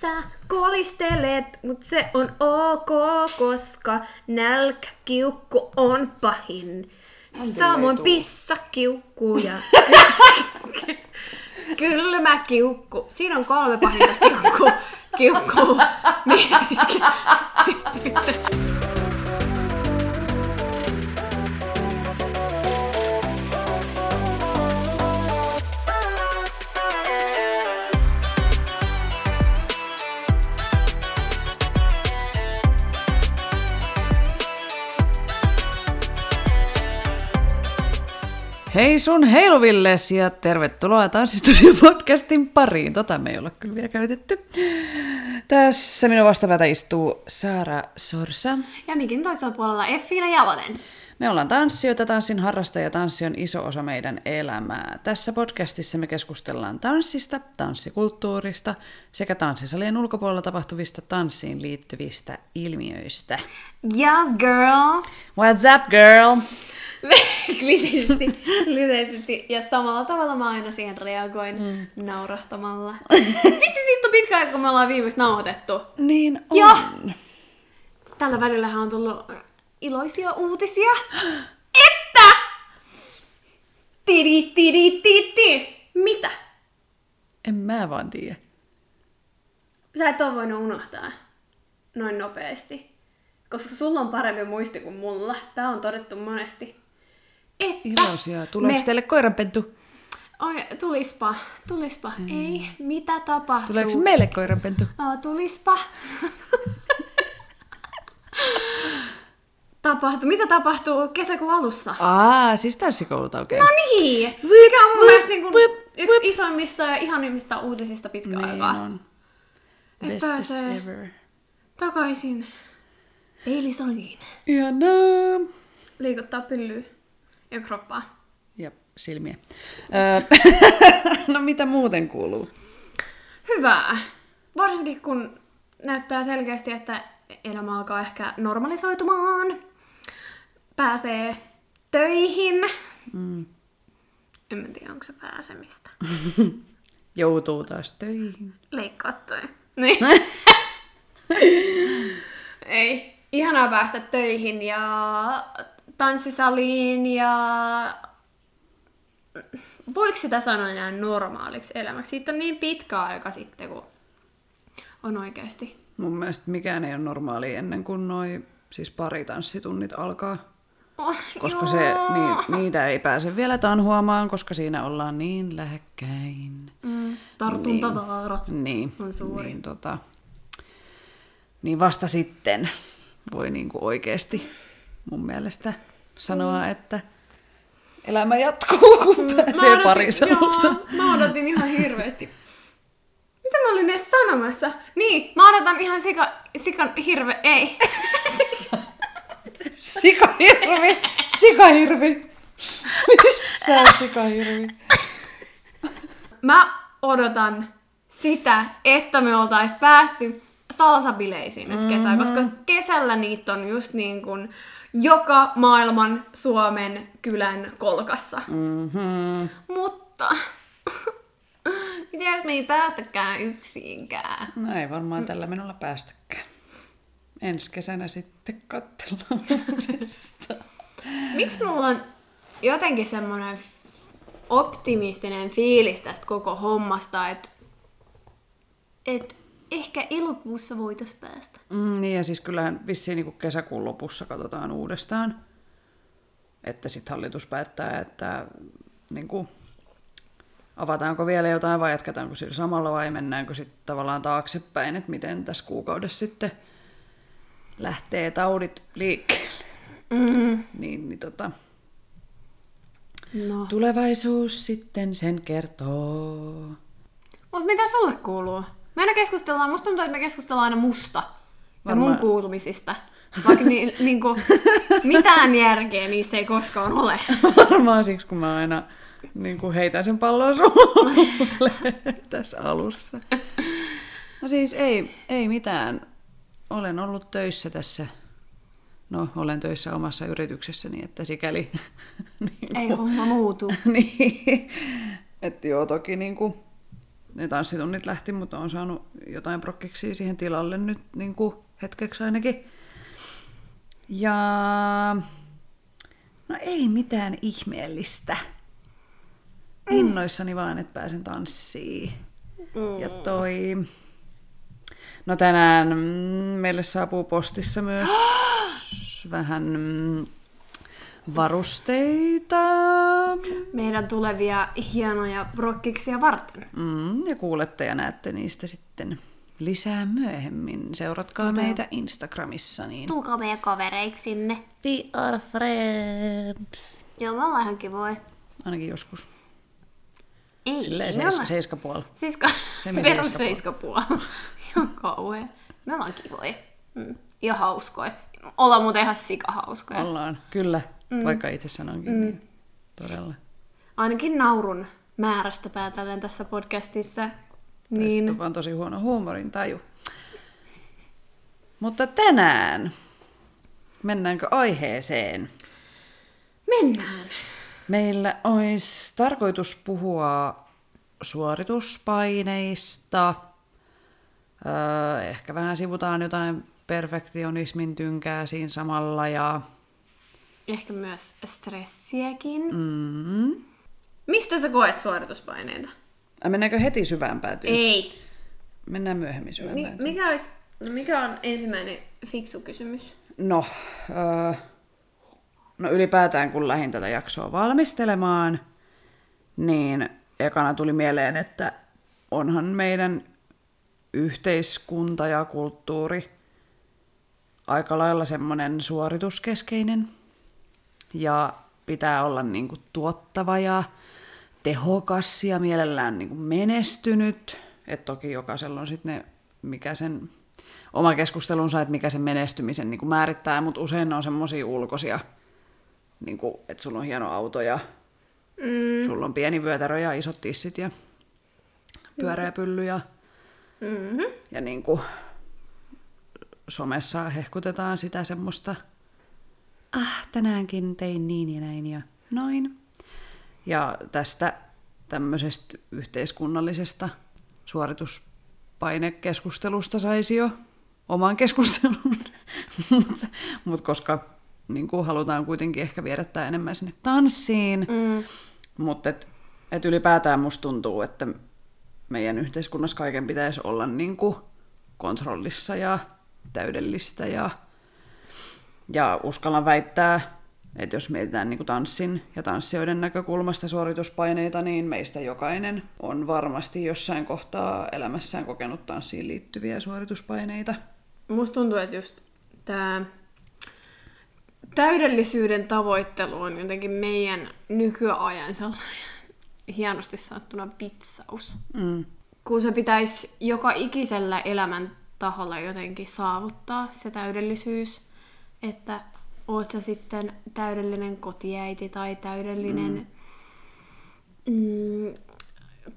Sä kolistelet, mut se on ok, koska nälkäkiukku on pahin. Samoin pissakiukku ja kylmä kiukku. Siinä on kolme pahinta kiukku. kiukku. Hei sun heiluvilles ja tervetuloa Tanssistudio podcastin pariin. Tota me ei olla kyllä vielä käytetty. Tässä minun vastapäätä istuu Saara Sorsa. Ja mikin toisella puolella Effiina Jalonen. Me ollaan tanssijoita, tanssin harrastajia ja tanssi on iso osa meidän elämää. Tässä podcastissa me keskustellaan tanssista, tanssikulttuurista sekä tanssisalien ulkopuolella tapahtuvista tanssiin liittyvistä ilmiöistä. Yes, girl! What's up, girl? Kliseisesti, kliseisesti. Ja samalla tavalla mä aina siihen reagoin mm. naurahtamalla. Vitsi, siitä on pitkä aika, kun me ollaan viimeksi nauhoitettu. Niin on. Ja tällä välillähän on tullut iloisia uutisia. Että! Tidi, tidi, tidi. Mitä? En mä vaan tiedä. Sä et ole voinut unohtaa noin nopeasti. Koska sulla on parempi muisti kuin mulla. Tää on todettu monesti. Että Iloisia. Tuleeko me- teille koiranpentu? Oi, tulispa, tulispa. Mm. Ei, mitä tapahtuu? Tuleeko meille koiranpentu? Oh, tulispa. tapahtuu. Mitä tapahtuu kesäkuun alussa? Aa, siis tanssikoululta okei. No niin! Mikä on mun mielestä niin kuin yksi isoimmista ja ihanimmista uutisista pitkä Niin aikaa. on. Bestest pääsee ever. takaisin peilisaliin. Ihanaa. Liikuttaa pyllyä ja kroppaa. Ja silmiä. Öö, no mitä muuten kuuluu? Hyvää. Varsinkin kun näyttää selkeästi, että elämä alkaa ehkä normalisoitumaan. Pääsee töihin. Mm. En mä tiedä, onko se pääsemistä. Joutuu taas töihin. Leikkaat toi. Niin. Ei. Ihanaa päästä töihin ja tanssisaliin ja... Voiko sitä sanoa enää normaaliksi elämäksi? Siitä on niin pitkä aika sitten, kun on oikeasti. Mun mielestä mikään ei ole normaali ennen kuin noi siis pari tanssitunnit alkaa. Oh, Koska joo. se, ni, niitä ei pääse vielä tanhuamaan, koska siinä ollaan niin lähekkäin. Mm, tartuntavaara. Niin, On suuri. niin, tota, niin vasta sitten voi niinku oikeasti mun mielestä sanoa, Mm. että elämä jatkuu, kun pääsee odotin-. Joo, mä odotin ihan hirveästi. Mitä mä olin edes sanomassa? Niin, mä odotan ihan sika, sikan hirve, ei. Sikahirvi! Sikahirvi! Missä on sikahirvi? Mä odotan sitä, että me oltais päästy salsabileisiin nyt kesää, koska kesällä niitä on just niin kuin joka maailman Suomen kylän kolkassa. Mm-hmm. Mutta mitä jos me ei päästäkään yksiinkään? No ei varmaan tällä menolla päästäkään. Ensi kesänä sitten katsellaan uudestaan. Miksi mulla on jotenkin semmoinen optimistinen fiilis tästä koko hommasta, että et ehkä elokuussa voitais päästä. Mm, niin ja siis kyllähän vissiin niin kesäkuun lopussa katsotaan uudestaan, että sitten hallitus päättää, että niin kuin, avataanko vielä jotain vai jatketaanko sillä samalla vai mennäänkö sitten tavallaan taaksepäin, että miten tässä kuukaudessa sitten lähtee taudit liikkeelle. Mm. Niin, niin tota, No. tulevaisuus sitten sen kertoo. Mut mitä sulle kuuluu? Me aina keskustellaan, musta tuntuu, että me keskustellaan aina musta ja Varmaan. mun kuulumisista. Vaikka ni, niinku, mitään järkeä niissä ei koskaan ole. Varmaan siksi, kun mä aina niin kuin heitän sen pallon sulle tässä alussa. No siis ei, ei mitään. Olen ollut töissä tässä. No, olen töissä omassa yrityksessäni, että sikäli... niin Ei homma muutu. niin, että joo, toki niin kuin, ne tanssitunnit lähti, mutta on saanut jotain prokkiksia siihen tilalle nyt niin kuin hetkeksi ainakin. Ja no ei mitään ihmeellistä. Innoissani vaan, että pääsen tanssiin. Mm. Ja toi... No tänään mm, meille saapuu postissa myös vähän mm, varusteita. Meidän tulevia hienoja brokkiksia varten. Mm, ja kuulette ja näette niistä sitten lisää myöhemmin. Seuratkaa meitä Instagramissa. Niin... Tulkaa meidän kavereiksi sinne. We are friends. Joo, me ollaan ihan kivoja. Ainakin joskus. Ei, Silleen me seis, ollaan... seiskapuoli. Siska, Semi perus seiskapuoli. Ihan kauhea. Me ollaan kivoja. Mm. Ja hauskoja. Ollaan muuten ihan sikahauskoja. Ollaan, kyllä. Mm. Vaikka itse sanonkin, mm. niin todella. Ainakin naurun määrästä päätellen tässä podcastissa. Niin. Niin, on vaan tosi huono huumorin taju. Mutta tänään mennäänkö aiheeseen? mennään. Meillä olisi tarkoitus puhua suorituspaineista. Öö, ehkä vähän sivutaan jotain perfektionismin tynkää siinä samalla. Ja, Ehkä myös stressiäkin. mm, Mistä sä koet suorituspaineita? Ai, mennäänkö heti syvään päätyyn? Ei. Mennään myöhemmin syvään Mi- päätyyn. mikä, olisi, no mikä on ensimmäinen fiksu kysymys? No, öö, no ylipäätään kun lähdin tätä jaksoa valmistelemaan, niin ekana tuli mieleen, että onhan meidän yhteiskunta ja kulttuuri aika lailla semmoinen suorituskeskeinen. Ja pitää olla niinku tuottava ja tehokas ja mielellään niinku menestynyt. Et toki jokaisella on sitten ne, mikä sen oma keskustelunsa, että mikä sen menestymisen niin kuin määrittää, mutta usein ne on semmoisia ulkoisia, niin kuin, että sulla on hieno auto ja mm. sulla on pieni vyötärö ja isot tissit ja pyöreä pylly ja, Mm-hmm. ja niin kuin, somessa hehkutetaan sitä semmoista, ah, tänäänkin tein niin ja näin ja noin. Ja tästä tämmöisestä yhteiskunnallisesta suorituspainekeskustelusta saisi jo oman keskustelun, mutta mut koska niin kuin halutaan kuitenkin ehkä viedä tämä enemmän sinne tanssiin, Mm. mutta et, et ylipäätään musta tuntuu, että meidän yhteiskunnassa kaiken pitäisi olla niin kuin kontrollissa ja täydellistä. Ja, ja uskallan väittää, että jos mietitään niin kuin tanssin ja tanssijoiden näkökulmasta suorituspaineita, niin meistä jokainen on varmasti jossain kohtaa elämässään kokenut tanssiin liittyviä suorituspaineita. Musta tuntuu, että just tämä täydellisyyden tavoittelu on jotenkin meidän nykyajan sellainen hienosti sanottuna vitsaus. Mm. Kun se pitäisi joka ikisellä elämän taholla jotenkin saavuttaa se täydellisyys, että oot sä sitten täydellinen kotiäiti tai täydellinen mm.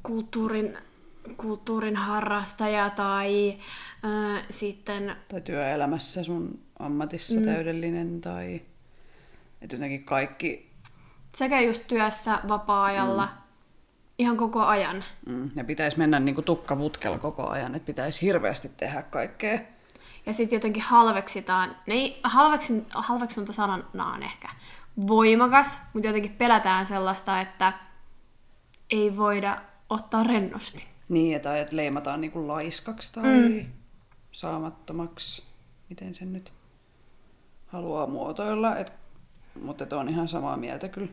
kulttuurin, kulttuurin harrastaja tai äh, sitten Tai työelämässä sun ammatissa mm. täydellinen tai että jotenkin kaikki sekä just työssä, vapaa-ajalla, mm. ihan koko ajan. Mm, ja pitäisi mennä niin tukkavutkella koko ajan, että pitäisi hirveästi tehdä kaikkea. Ja sitten jotenkin halveksitaan, ne ei, halveksin, halveksunta sanana on ehkä voimakas, mutta jotenkin pelätään sellaista, että ei voida ottaa rennosti. Niin, että että leimataan niin kuin laiskaksi tai mm. saamattomaksi, miten sen nyt haluaa muotoilla. Et, mutta et on ihan samaa mieltä kyllä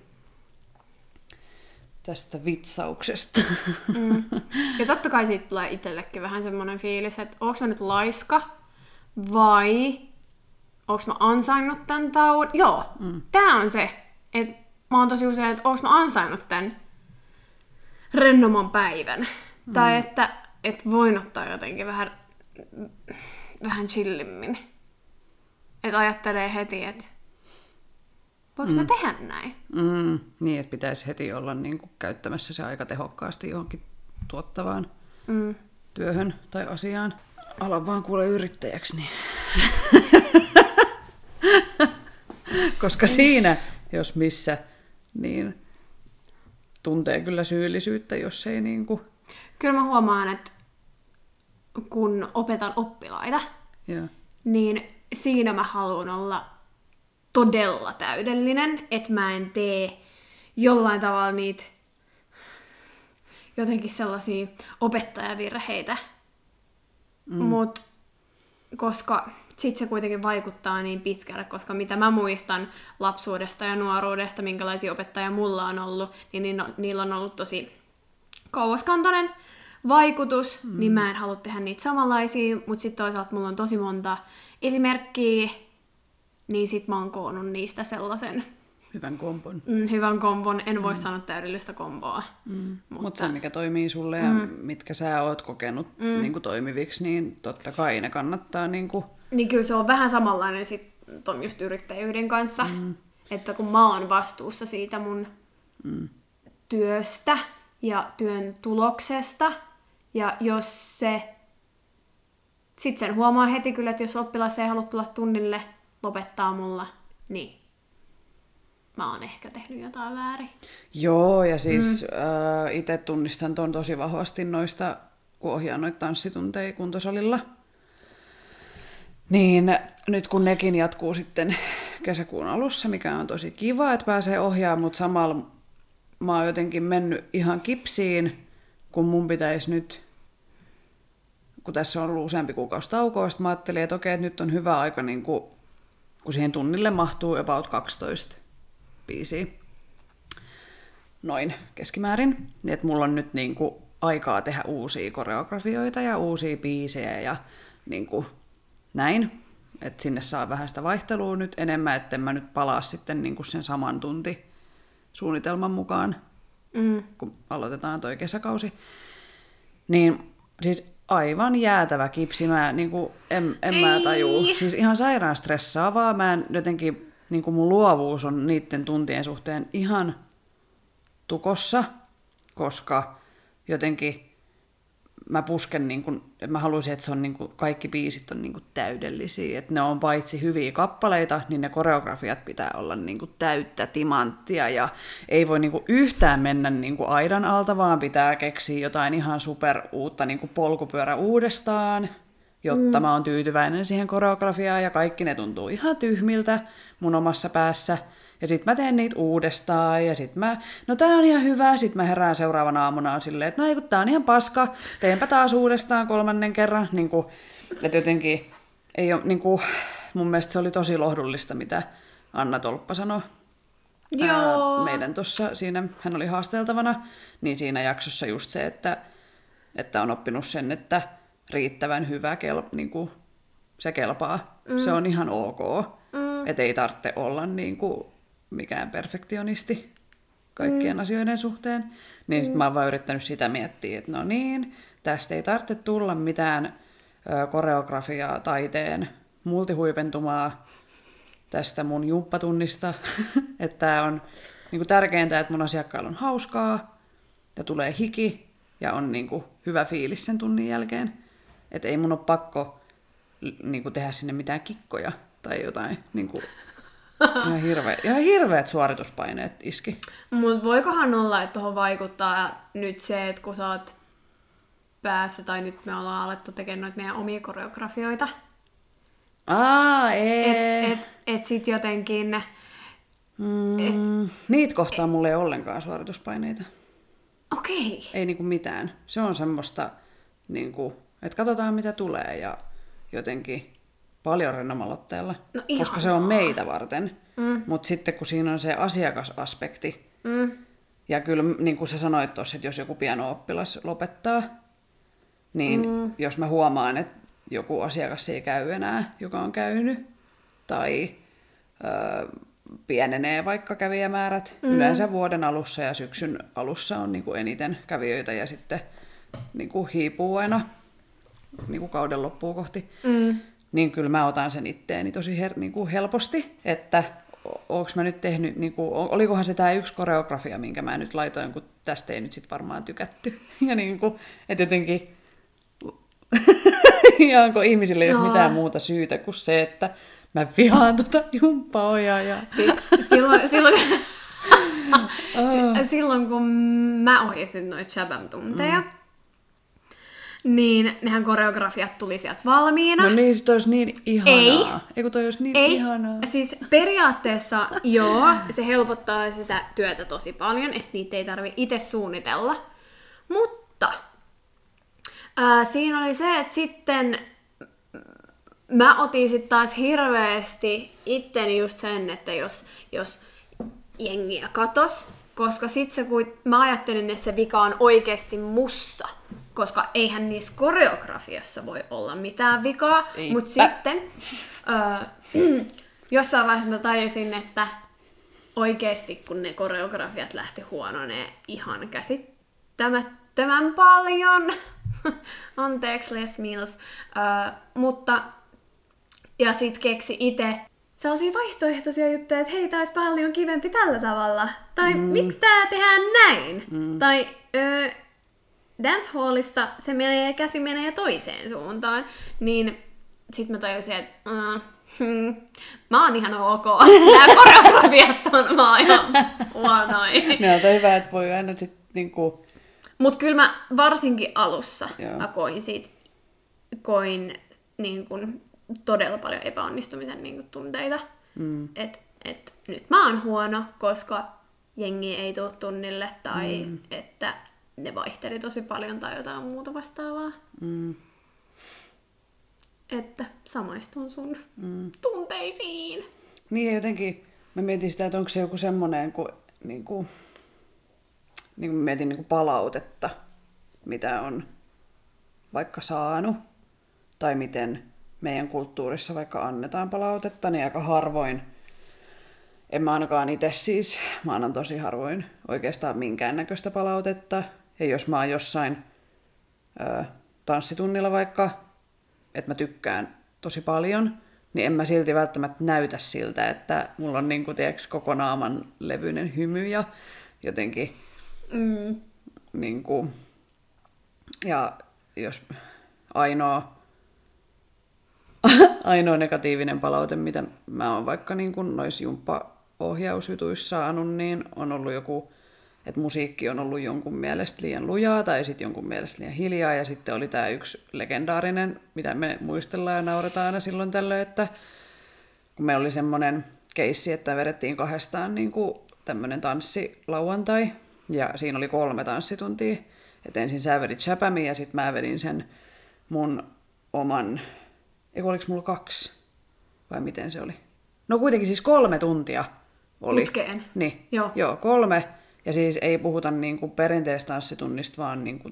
tästä vitsauksesta. Mm. Ja totta kai siitä tulee itsellekin vähän semmoinen fiilis, että onko mä nyt laiska vai onko mä ansainnut tämän taudin. Joo, mm. tää on se, että mä oon tosi usein, että onko mä ansainnut tämän rennoman päivän. Mm. Tai että et voin ottaa jotenkin vähän, vähän chillimmin. Että ajattelee heti, että voinko mm. mä tehdä näin? Mm, niin, että pitäisi heti olla niin kuin käyttämässä se aika tehokkaasti johonkin tuottavaan Mm. työhön tai asiaan. Ala vaan kuule yrittäjäksi, niin... Koska siinä, jos missä, niin tuntee kyllä syyllisyyttä, jos ei niin kuin Kyllä mä huomaan, että kun opetan oppilaita, Joo. niin siinä mä haluan olla todella täydellinen, että mä en tee jollain tavalla niitä jotenkin sellaisia opettajavirheitä. Mm. Mut koska sit se kuitenkin vaikuttaa niin pitkälle, koska mitä mä muistan lapsuudesta ja nuoruudesta, minkälaisia opettajia mulla on ollut, niin niillä on ollut tosi kauaskantoinen vaikutus, mm. niin mä en halua tehdä niitä samanlaisia, mutta sitten toisaalta mulla on tosi monta esimerkkiä, niin sit mä oon koonnut niistä sellaisen Hyvän kompon. mm, hyvän kombon. En voi mm. sanoa täydellistä komboa. Mm. Mutta Mut se, mikä toimii sulle ja mm. mitkä sä oot kokenut mm. niin kuin toimiviksi, niin totta kai ne kannattaa. Niin, kuin... niin kyllä se on vähän samanlainen sit ton just yrittäjyyden kanssa. Mm. Että kun mä oon vastuussa siitä mun mm. työstä ja työn tuloksesta, ja jos se... Sitten sen huomaa heti kyllä, että jos oppilas ei halua tulla tunnille, lopettaa mulla, niin mä oon ehkä tehnyt jotain väärin. Joo, ja siis mm. äh, itse tunnistan ton tosi vahvasti noista, kun ohjaan noita tanssitunteja kuntosalilla. Niin nyt kun nekin jatkuu sitten kesäkuun alussa, mikä on tosi kiva, että pääsee ohjaamaan, mutta samalla mä oon jotenkin mennyt ihan kipsiin, kun mun pitäisi nyt, kun tässä on ollut useampi kuukausi taukoa, sitten mä ajattelin, että okei, että nyt on hyvä aika, niin kun, kun siihen tunnille mahtuu about 12 biisiä noin keskimäärin. Niin että mulla on nyt niin kuin aikaa tehdä uusia koreografioita ja uusia biisejä ja niin kuin näin. Että sinne saa vähän sitä vaihtelua nyt enemmän, että mä nyt palaa sitten niin kuin sen saman tunti suunnitelman mukaan, mm. kun aloitetaan toi kesäkausi. Niin siis aivan jäätävä kipsi. Mä niin kuin, en, en mä tajuu. Siis ihan sairaan stressaavaa. Mä en jotenkin niin kuin mun luovuus on niiden tuntien suhteen ihan tukossa, koska jotenkin mä pusken, niin kuin, mä haluaisin, että se on niin kuin, kaikki biisit on niin kuin, täydellisiä. Että ne on paitsi hyviä kappaleita, niin ne koreografiat pitää olla niin kuin, täyttä timanttia ja ei voi niin kuin, yhtään mennä niin kuin, aidan alta, vaan pitää keksiä jotain ihan super uutta niin kuin, polkupyörä uudestaan jotta mm. mä oon tyytyväinen siihen koreografiaan ja kaikki ne tuntuu ihan tyhmiltä mun omassa päässä. Ja sit mä teen niitä uudestaan ja sit mä, no tää on ihan hyvä, sit mä herään seuraavana aamuna silleen, että no ei kun tää on ihan paska, teenpä taas uudestaan kolmannen kerran. Niin kuin, että jotenkin ei ole, niin kuin, mun mielestä se oli tosi lohdullista, mitä Anna Tolppa sanoi Joo. Ää, meidän tuossa, siinä hän oli haasteltavana, niin siinä jaksossa just se, että, että on oppinut sen, että riittävän hyvä, kel, niin kuin, se kelpaa. Mm. Se on ihan ok. Mm. Että ei tarvitse olla niin kuin, mikään perfektionisti kaikkien mm. asioiden suhteen. Niin mm. sitten mä oon vaan yrittänyt sitä miettiä, että no niin, tästä ei tarvitse tulla mitään ö, koreografiaa, taiteen, multihuipentumaa tästä mun jumppatunnista. että tää on niin kuin tärkeintä, että mun asiakkailla on hauskaa ja tulee hiki ja on niin kuin, hyvä fiilis sen tunnin jälkeen. Että ei mun ole pakko niin kuin tehdä sinne mitään kikkoja tai jotain. Niin kuin, ihan, hirveä, ihan hirveät suorituspaineet iski. Mutta voikohan olla, että tuohon vaikuttaa nyt se, että kun sä oot päässä, tai nyt me ollaan alettu tekemään noita meidän omia koreografioita. Aa, ei. Et, et, et sit jotenkin... Mm, et, niitä kohtaa mulle ei ollenkaan suorituspaineita. Okei. Okay. Ei niinku mitään. Se on semmoista niinku, että katsotaan mitä tulee ja jotenkin paljon rennomalla otteella, no, koska se on meitä varten. Mm. Mutta sitten kun siinä on se asiakasaspekti, mm. ja kyllä niin kuin sä sanoit tuossa, että jos joku piano-oppilas lopettaa, niin mm. jos mä huomaan, että joku asiakas ei käy enää, joka on käynyt, tai ö, pienenee vaikka kävijämäärät. Mm. Yleensä vuoden alussa ja syksyn alussa on niin kuin eniten kävijöitä ja sitten niin kuin hiipuu aina niin kuin kauden loppuun kohti, mm. niin kyllä mä otan sen itteeni tosi her, niin kuin helposti, että onko mä nyt tehnyt, niin kuin, olikohan se tämä yksi koreografia, minkä mä nyt laitoin, kun tästä ei nyt sit varmaan tykätty. Ja niin kuin, että jotenkin, ja onko ihmisille ole mitään muuta syytä kuin se, että mä vihaan tota jumppaojaa. Ja... Siis silloin, silloin, oh. silloin kun mä ohjasin noita Shabam-tunteja, mm niin nehän koreografiat tuli sieltä valmiina. No niin, sit olisi niin ihanaa. Ei. Eikö toi olisi niin Ei, ihanaa? siis periaatteessa joo, se helpottaa sitä työtä tosi paljon, että niitä ei tarvi itse suunnitella. Mutta ää, siinä oli se, että sitten mä otin sitten taas hirveästi itteni just sen, että jos, jos jengiä katos, koska sit se, kun mä ajattelin, että se vika on oikeasti mussa, koska eihän niissä koreografiassa voi olla mitään vikaa, mutta sitten öö, jossain vaiheessa mä tajusin, että oikeasti kun ne koreografiat lähti huononeen ihan käsittämättömän paljon, anteeksi Les Mills, öö, mutta ja sit keksi itse sellaisia vaihtoehtoisia juttuja, että hei, olisi paljon kivempi tällä tavalla. Tai mm. miksi tää tehdään näin? Mm. Tai ö, dancehallissa se menee, käsi menee toiseen suuntaan. Niin sit mä tajusin, että uh, hmm, mä oon ihan ok. Nää koreografiat on vaan ihan huonoin. Ne on hyvä, että voi aina sit niinku... Mut kyllä mä varsinkin alussa Joo. mä koin siitä, koin niin kun, todella paljon epäonnistumisen niin kun, tunteita. Mm. että et, nyt mä oon huono, koska jengi ei tule tunnille tai mm. että ne vaihteli tosi paljon tai jotain muuta vastaavaa. Mm. Että samaistun sun Mm. tunteisiin. Niin ja jotenkin mä mietin sitä, että onko se joku semmoinen, kun niin kuin mä mietin niinku palautetta, mitä on vaikka saanut, tai miten meidän kulttuurissa vaikka annetaan palautetta, niin aika harvoin, en mä ainakaan itse siis, mä annan tosi harvoin oikeastaan minkäännäköistä palautetta. Ja jos mä oon jossain ö, tanssitunnilla vaikka, että mä tykkään tosi paljon, niin en mä silti välttämättä näytä siltä, että mulla on niin kuin, tiedätkö, koko naaman levyinen hymy ja jotenkin Mm. niin kuin, ja jos ainoa, ainoa negatiivinen palaute, mitä mä oon vaikka niin kuin noissa jumppaohjausjutuissa saanut, niin on ollut joku, että musiikki on ollut jonkun mielestä liian lujaa tai sitten jonkun mielestä liian hiljaa. Ja sitten oli tämä yksi legendaarinen, mitä me muistellaan ja nauretaan aina silloin tällöin, että kun meillä oli semmoinen keissi, että vedettiin kahdestaan niin kuin tämmöinen tanssi lauantai, ja siinä oli kolme tanssituntia. Et ensin sä vedit Chapamin ja sitten mä vedin sen mun oman, eikö oliko mulla kaksi? Vai miten se oli? No kuitenkin siis kolme tuntia oli. Putkeen. Niin, Joo. Joo kolme. Ja siis ei puhuta niinku perinteistä tanssitunnista, vaan niinku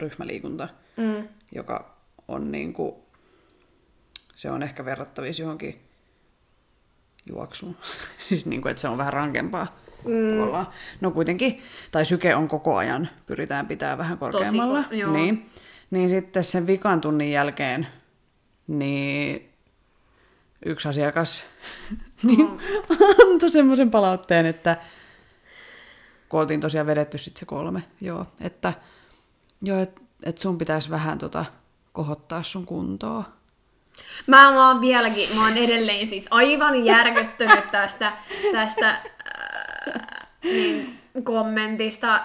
ryhmäliikunta, Mm. joka on niinku, se on ehkä verrattavissa johonkin juoksuun. siis niinku, että se on vähän rankempaa mm. tavallaan. No kuitenkin, tai syke on koko ajan, pyritään pitää vähän korkeammalla. ko- joo. niin, niin sitten sen vikan tunnin jälkeen, niin yksi asiakas niin antoi semmoisen palautteen, että kun oltiin tosiaan vedetty sitten se kolme, joo, että joo, et, et sun pitäisi vähän tota, kohottaa sun kuntoa. Mä, mä oon vieläkin, mä oon edelleen siis aivan järkyttynyt tästä, tästä äh, niin, kommentista.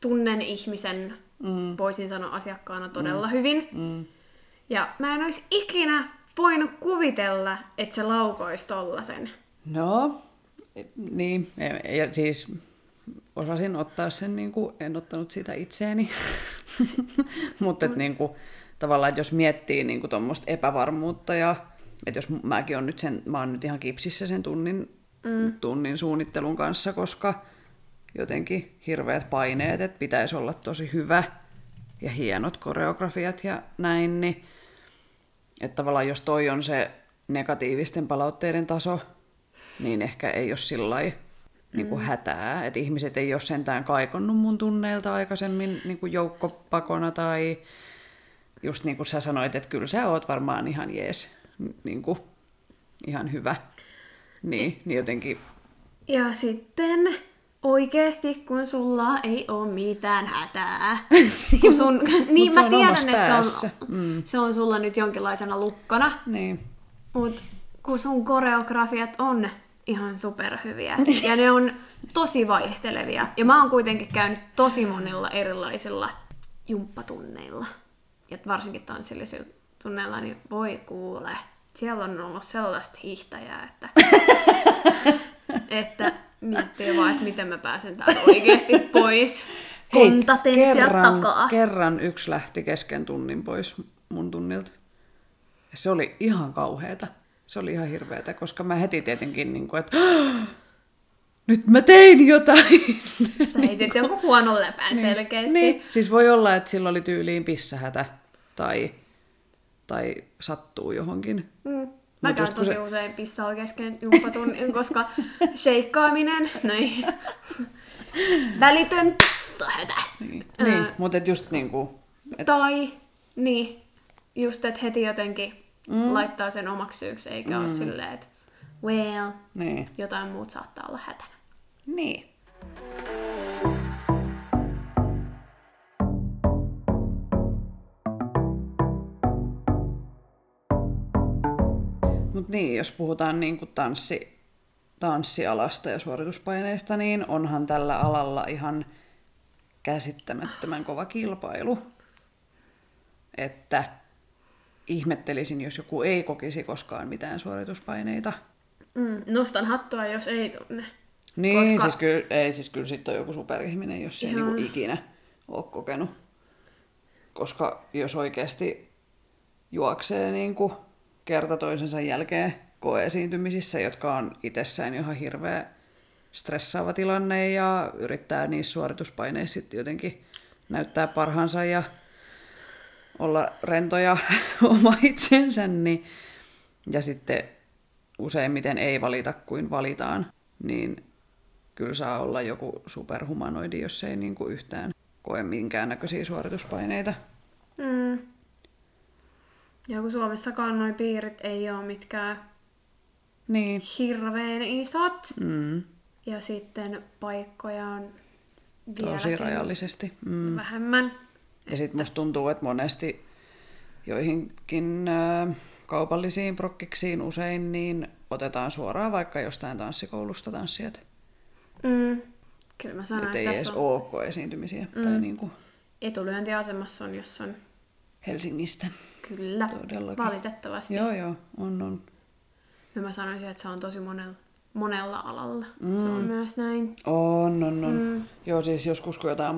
Tunnen ihmisen, mm. voisin sanoa asiakkaana todella mm. hyvin. Mm. Ja mä en olisi ikinä voinut kuvitella, että se laukoisi tollasen. No, niin, ja- siis osasin ottaa sen, niin kuin, en ottanut sitä itseeni, mutta et, niin kuin, tavallaan, että jos miettii niin kuin, tuommoista epävarmuutta ja että jos mäkin on nyt sen, mä oon nyt ihan kipsissä sen tunnin, mm. tunnin suunnittelun kanssa, koska jotenkin hirveät paineet, että pitäisi olla tosi hyvä ja hienot koreografiat ja näin, niin että tavallaan jos toi on se negatiivisten palautteiden taso, niin ehkä ei ole sillä niin kuin hätää. Että ihmiset ei ole sentään kaikonnut mun tunneilta aikaisemmin niin kuin joukkopakona tai just niin kuin sä sanoit, että kyllä sä oot varmaan ihan jees, niin kuin, ihan hyvä. Niin, niin jotenkin, Ja sitten oikeesti, kun sulla ei ole mitään hätää. kun sun, niin mä on tiedän, että se on, mm. se on sulla nyt jonkinlaisena lukkona. niin. Mut kun sun koreografiat on ihan superhyviä ja ne on tosi vaihtelevia. Ja mä oon kuitenkin käynyt tosi monilla erilaisilla jumppatunneilla. Ja varsinkin tanssillisilla tunneilla, niin voi kuule, siellä on ollut sellaista hiihtäjää, että, että miettii vaan, että miten mä pääsen täältä oikeasti pois. Kontaten kerran, takaa. kerran yksi lähti kesken tunnin pois mun tunnilta. Ja se oli ihan kauheeta. Se oli ihan hirveetä, koska mä heti tietenkin, niin kuin, että nyt mä tein jotain. Sä heitit jonkun huonon läpän selkeästi. Niin. Siis voi olla, että sillä oli tyyliin pissähätä tai, tai sattuu johonkin. Mm. Mä käyn tosi se- usein pissaa kesken jumppatunnin, koska sheikkaaminen, noin, välitön pissahätä. Niin, Ää, niin. mutta just niin kuin, et, Tai, niin, just että heti jotenkin mm. laittaa sen omaksi syyksi, eikä mm. ole silleen, että well, niin. jotain muut saattaa olla hätänä. Niin. Mutta niin, jos puhutaan niin tanssi, tanssialasta ja suorituspaineista, niin onhan tällä alalla ihan käsittämättömän kova kilpailu. Että ihmettelisin, jos joku ei kokisi koskaan mitään suorituspaineita. Mm. Nostan hattua, jos ei tunne. Niin, Koska- siis kyllä, ei, siis kyllä sitten on joku superihminen, jos se ei niinku ikinä ole kokenut. Koska jos oikeasti juoksee niinku kerta toisensa jälkeen koeesiintymisissä, jotka on itsessään ihan hirveä stressaava tilanne ja yrittää niissä suorituspaineissa sitten jotenkin näyttää parhaansa ja olla rentoja oma itsensä, niin, ja sitten useimmiten ei valita kuin valitaan, niin kyllä saa olla joku superhumanoidi, jos ei niin kuin yhtään koe minkäännäköisiä suorituspaineita. Mm. Ja kun Suomessakaan noin piirit ei ole mitkään Niin. hirveän isot, Mm. ja sitten paikkoja on Tosi vieläkin rajallisesti. Mm. vähemmän. Ja sitten musta tuntuu, että monesti joihinkin kaupallisiin prokkiksiin usein niin otetaan suoraan vaikka jostain tanssikoulusta tanssijat. Mm. Kyllä mä sanoin, Että että ei edes on ole koeesiintymisiä. Mm. Tai niin kuin etulyöntiasemassa on, jos on Helsingistä. kyllä, Todellakin. valitettavasti. Joo, joo, on, on. Ja mä sanoisin, että se on tosi monella, monella alalla. Mm. Se on myös näin. On, on, on. Mm. Joo, siis joskus kun jotain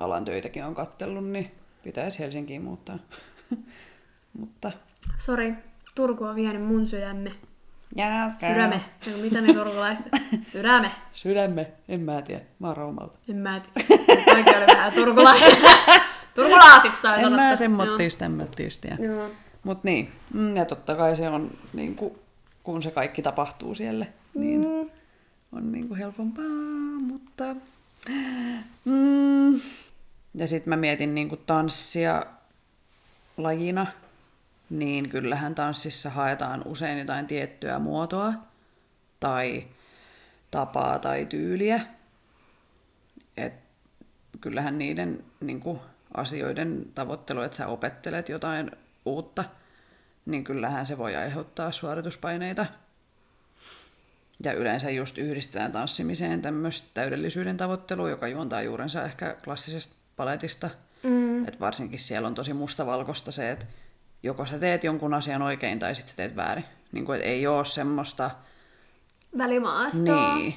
markkinointialan töitäkin on kattellut, niin pitäisi Helsinkiin muuttaa. Mutta... Sori, Turku on vienyt mun sydämme. Jääskä. Sydäme. Eiku, mitä ne turkulaiset? Sydäme. Sydämme. En mä tiedä. Mä oon Raumalta. En mä tiedä. Oli vähän turkulainen. Turkulaasittain En mä sanottu. semmottiis tämmöttiis tiedä. Joo. Joo. Mut niin. Mm, Ja totta kai se on, niin kuin, kun se kaikki tapahtuu siellä, niin Mm. on niin kuin helpompaa, mutta... Mm. Ja sitten mä mietin niin kuin tanssia lajina, niin kyllähän tanssissa haetaan usein jotain tiettyä muotoa tai tapaa tai tyyliä. Et kyllähän niiden niin kuin, asioiden tavoittelu, että sä opettelet jotain uutta, niin kyllähän se voi aiheuttaa suorituspaineita. Ja yleensä just yhdistetään tanssimiseen tämmöistä täydellisyyden tavoittelua, joka juontaa juurensa ehkä klassisesta paletista. Mm. Et varsinkin siellä on tosi mustavalkoista se, että joko sä teet jonkun asian oikein tai sitten sä teet väärin. Niin kuin, ei ole semmoista... Välimaastoa. Niin.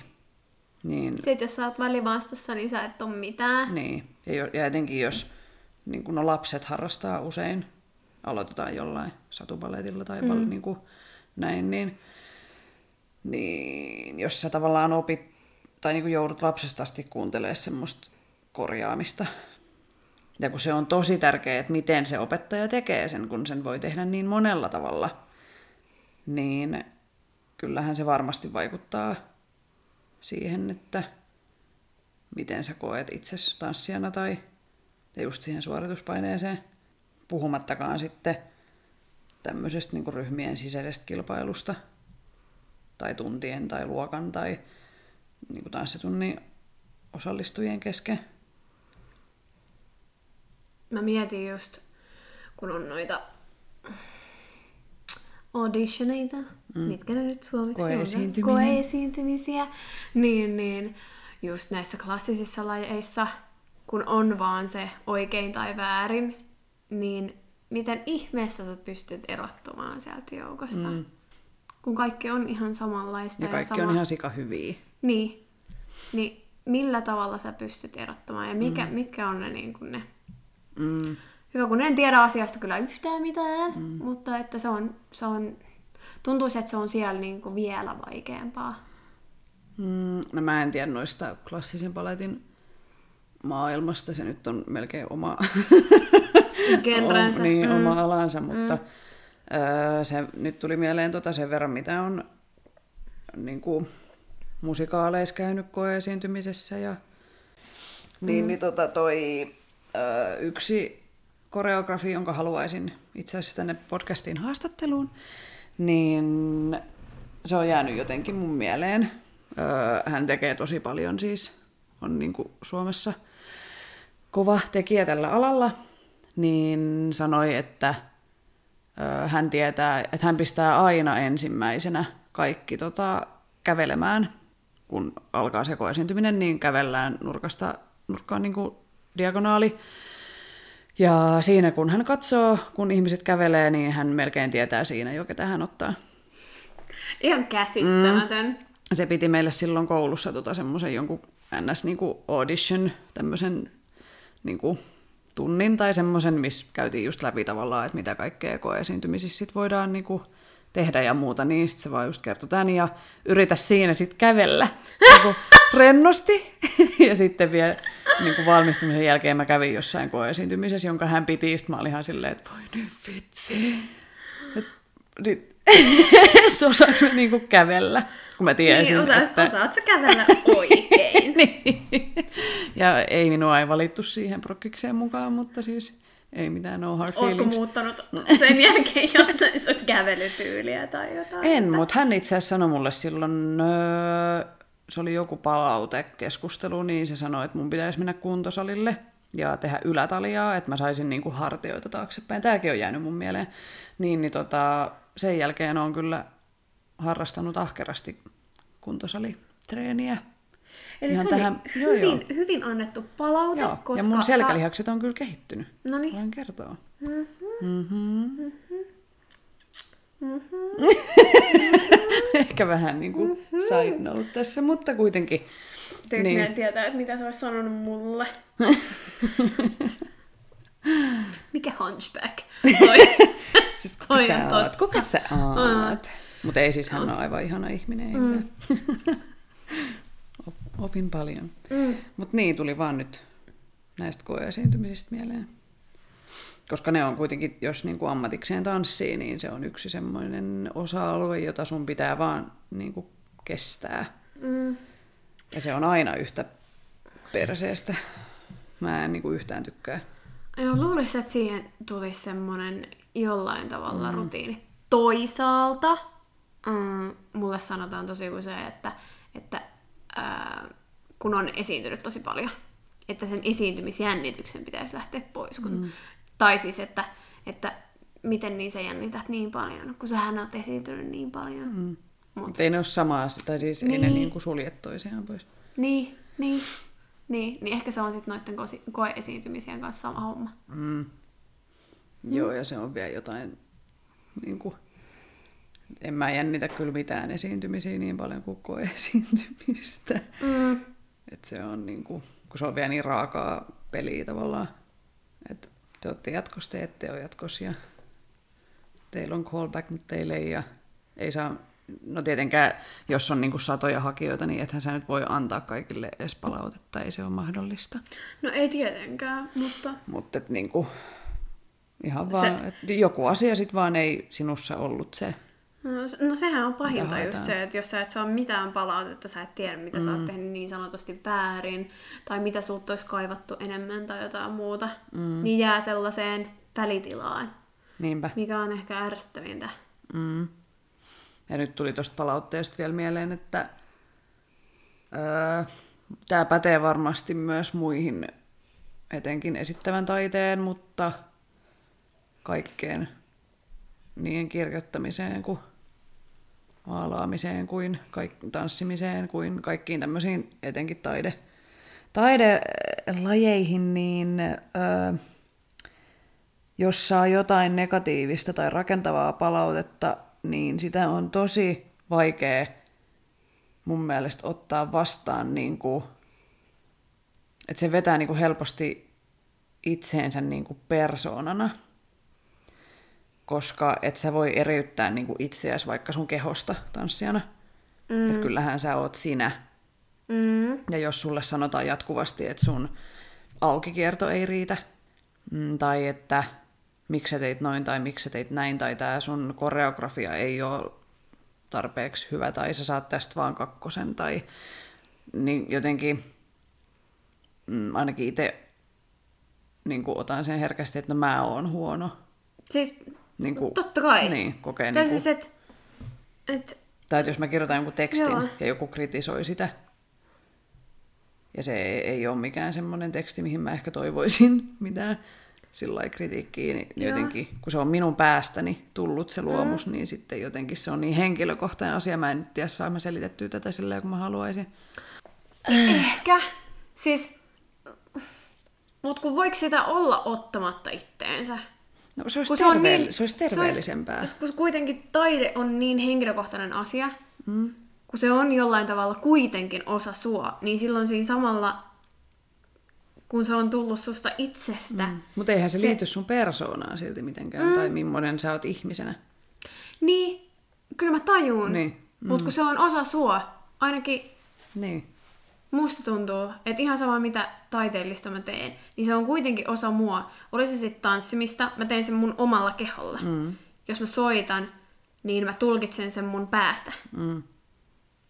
Niin, Sitten jos sä oot välimaastossa, niin sä et oo mitään. niin. Ja, jo- ja etenkin jos niin kun no lapset harrastaa usein, aloitetaan jollain satupaletilla tai mm. niin kuin näin, niin, niin jos sä tavallaan opit tai niin kuin joudut lapsesta asti kuuntelemaan semmoista korjaamista, ja kun se on tosi tärkeää, että miten se opettaja tekee sen, kun sen voi tehdä niin monella tavalla, niin kyllähän se varmasti vaikuttaa siihen, että miten sä koet itse tanssijana tai just siihen suorituspaineeseen. Puhumattakaan sitten tämmöisestä niin ryhmien sisäisestä kilpailusta tai tuntien tai luokan tai niin tanssitunnin osallistujien kesken. Mä mietin just, kun on noita auditioneita, mm. mitkä ne nyt suomeksi on? Koeesiintyminen. Koeesiintymisiä. Niin, niin just näissä klassisissa lajeissa, kun on vaan se oikein tai väärin, niin miten ihmeessä sä pystyt erottumaan sieltä joukosta? Mm. Kun kaikki on ihan samanlaista. Ja kaikki sama... on ihan sika hyviä. Niin. Niin millä tavalla sä pystyt erottumaan ja mikä, mm. mitkä on ne, niin kuin ne... Mm. Hyvä, kun en tiedä asiasta kyllä yhtään mitään, mm. mutta että se on, se on, tuntuisi, että se on siellä niin kuin vielä vaikeampaa. Mm, no mä en tiedä noista klassisen paletin maailmasta, se nyt on melkein oma, Genrensä. o, niin, mm. oma alansa, mutta mm. öö, se nyt tuli mieleen tota sen verran, mitä on niin kuin, musikaaleissa käynyt koeesiintymisessä. Ja... Niin, mm. niin tota toi yksi koreografi, jonka haluaisin itse asiassa tänne podcastiin haastatteluun, niin se on jäänyt jotenkin mun mieleen. Hän tekee tosi paljon siis, on niin kuin Suomessa kova tekijä tällä alalla, niin sanoi, että hän tietää, että hän pistää aina ensimmäisenä kaikki tota, kävelemään kun alkaa se koesiintyminen, niin kävellään nurkasta nurkkaan niin kuin diagonaali. Ja siinä kun hän katsoo, kun ihmiset kävelee, niin hän melkein tietää siinä jo, ketä hän ottaa. Ihan käsittämätön. Mm. Se piti meille silloin koulussa tota, semmoisen jonkun ns. Niin kuin audition, tämmöisen niin kuin tunnin tai semmoisen, missä käytiin just läpi tavallaan, että mitä kaikkea koeesiintymisissä sit voidaan niin kuin tehdä ja muuta, niin sitten se vaan just kertoi tämän ja yritä siinä sitten kävellä niin rennosti. ja sitten vielä niin kuin valmistumisen jälkeen mä kävin jossain koeesiintymisessä, jonka hän piti, sitten mä olin ihan silleen, että voi nyt vitsi. Sitten osaanko mä niinku kävellä, kun mä tiesin, niin, osaat, että... osaat sä kävellä oikein. niin. Ja ei minua ei valittu siihen prokkikseen mukaan, mutta siis ei mitään no hard feelings. Oletko muuttanut sen jälkeen jotain sun kävelytyyliä tai jotain? En, että... mutta hän itse asiassa sanoi mulle silloin, öö, se oli joku palautekeskustelu, niin se sanoi, että mun pitäisi mennä kuntosalille ja tehdä ylätaliaa, että mä saisin niinku hartioita taaksepäin. Tämäkin on jäänyt mun mieleen. Niin, niin tota, sen jälkeen on kyllä harrastanut ahkerasti kuntosalitreeniä. Eli Ihan se tähän... oli hyvin, joo, joo. hyvin annettu palaute. Joo. Koska ja mun selkälihakset on kyllä kehittynyt. No niin. Voin kertoa. Mm-hmm. Mm-hmm. Mm-hmm. Ehkä vähän niin kuin mm-hmm. side note tässä, mutta kuitenkin. Teekö niin. tietää, että mitä se olisi sanonut mulle? Mikä hunchback? Toi. siis kuka Toi sä oot? Kuka sä oot? Mutta ei siis, hän on aivan ihana ihminen. Mm opin paljon. Mm. Mutta niin, tuli vaan nyt näistä koeesiintymisistä mieleen. Koska ne on kuitenkin, jos niin kuin ammatikseen tanssii, niin se on yksi semmoinen osa-alue, jota sun pitää vaan niin kuin kestää. Mm. Ja se on aina yhtä perseestä. Mä en niin kuin yhtään tykkää. Joo, luulisin, että siihen tulisi semmoinen jollain tavalla mm. rutiini. Toisaalta mm, mulle sanotaan tosi usein, että, että ää, kun on esiintynyt tosi paljon. Että sen esiintymisjännityksen pitäisi lähteä pois. Kun, mm. Tai siis, että, että miten niin sä jännität niin paljon, kun sähän oot esiintynyt niin paljon. Mm. Mut. ei ne ole samaa, tai siis niin. ei ne niin kuin niinku sulje toisiaan pois. Niin, niin. Niin, niin ehkä se on sitten noiden koe-esiintymisien kanssa sama homma. Mm. Mm. Joo, ja se on vielä jotain niin kuin, en mä jännitä kyllä mitään esiintymisiä niin paljon kuin koe-esiintymistä. Mm. Et se on niin kuin, kun se on vielä niin raakaa peliä tavallaan. Että te olette jatkossa, te ette ole jatkossa ja teillä on callback, mutta teille ei. Ja ei saa, no tietenkään, jos on niin satoja hakijoita, niin ethän sä nyt voi antaa kaikille edes palautetta, ei se ole mahdollista. No ei tietenkään, mutta... Mutta niin kuin, ihan vaan, se... joku asia sitten vaan ei sinussa ollut se, No, no sehän on pahinta just se, että jos sä et saa mitään palautetta, sä et tiedä, mitä mm. sä oot mm. tehnyt niin sanotusti väärin, tai mitä sulta olisi kaivattu enemmän tai jotain muuta, mm. niin jää sellaiseen välitilaan. Niinpä. Mikä on ehkä ärsyttävintä. Mm. Ja nyt tuli tuosta palautteesta vielä mieleen, että öö, tämä pätee varmasti myös muihin, etenkin esittävän taiteen, mutta kaikkeen niiden kirjoittamiseen kuin maalaamiseen kuin kaik- tanssimiseen kuin kaikkiin tämmöisiin etenkin taide, taide lajeihin, niin ö, jos saa jotain negatiivista tai rakentavaa palautetta, niin sitä on tosi vaikea mun mielestä ottaa vastaan, niin kuin, että se vetää niin kuin helposti itseensä niin kuin persoonana, koska et sä voi eriyttää niin kuin itseäsi vaikka sun kehosta tanssijana. Mm. Että kyllähän sä oot sinä. Mm. Ja jos sulle sanotaan jatkuvasti, että sun aukikierto ei riitä, mm, tai että miksi sä teit noin tai miksi sä teit näin, tai tämä sun koreografia ei ole tarpeeksi hyvä, tai sä saat tästä vaan kakkosen, tai niin jotenkin mm, ainakin itse niin otan sen herkästi, että no mä oon huono. Siis niin kuin, totta kai. Niin, kokee tai niin kuin, siis, et, et, Tai että jos mä kirjoitan jonkun tekstin Joo. ja joku kritisoi sitä, ja se ei, ei ole mikään semmoinen teksti, mihin mä ehkä toivoisin mitään sillä kritiikkiä, niin Joo. jotenkin, kun se on minun päästäni tullut se luomus, mm. niin sitten jotenkin se on niin henkilökohtainen asia. Mä en nyt tiedä, saa mä selitettyä tätä sillä kun mä haluaisin. ehkä. Siis, mut kun voiko sitä olla ottamatta itteensä? No se olisi, Kun terveell- niin- se olisi terveellisempää. Se olisi, kun kuitenkin taide on niin henkilökohtainen asia, mm. kun se on jollain tavalla kuitenkin osa sua, niin silloin siinä samalla, kun se on tullut susta itsestä, mm. Mutta eihän se, Se- se liity sun persoonaan silti mitenkään, mm. tai millainen sä oot ihmisenä. niin kyllä mä tajuun, Niin, mm. mutta kun se on osa sua, ainakin Niin. Musta tuntuu, että ihan sama mitä taiteellista mä teen, niin se on kuitenkin osa mua. Oli se sitten tanssimista, mä teen sen mun omalla keholla. Mm. Jos mä soitan, niin mä tulkitsen sen mun päästä. Mm.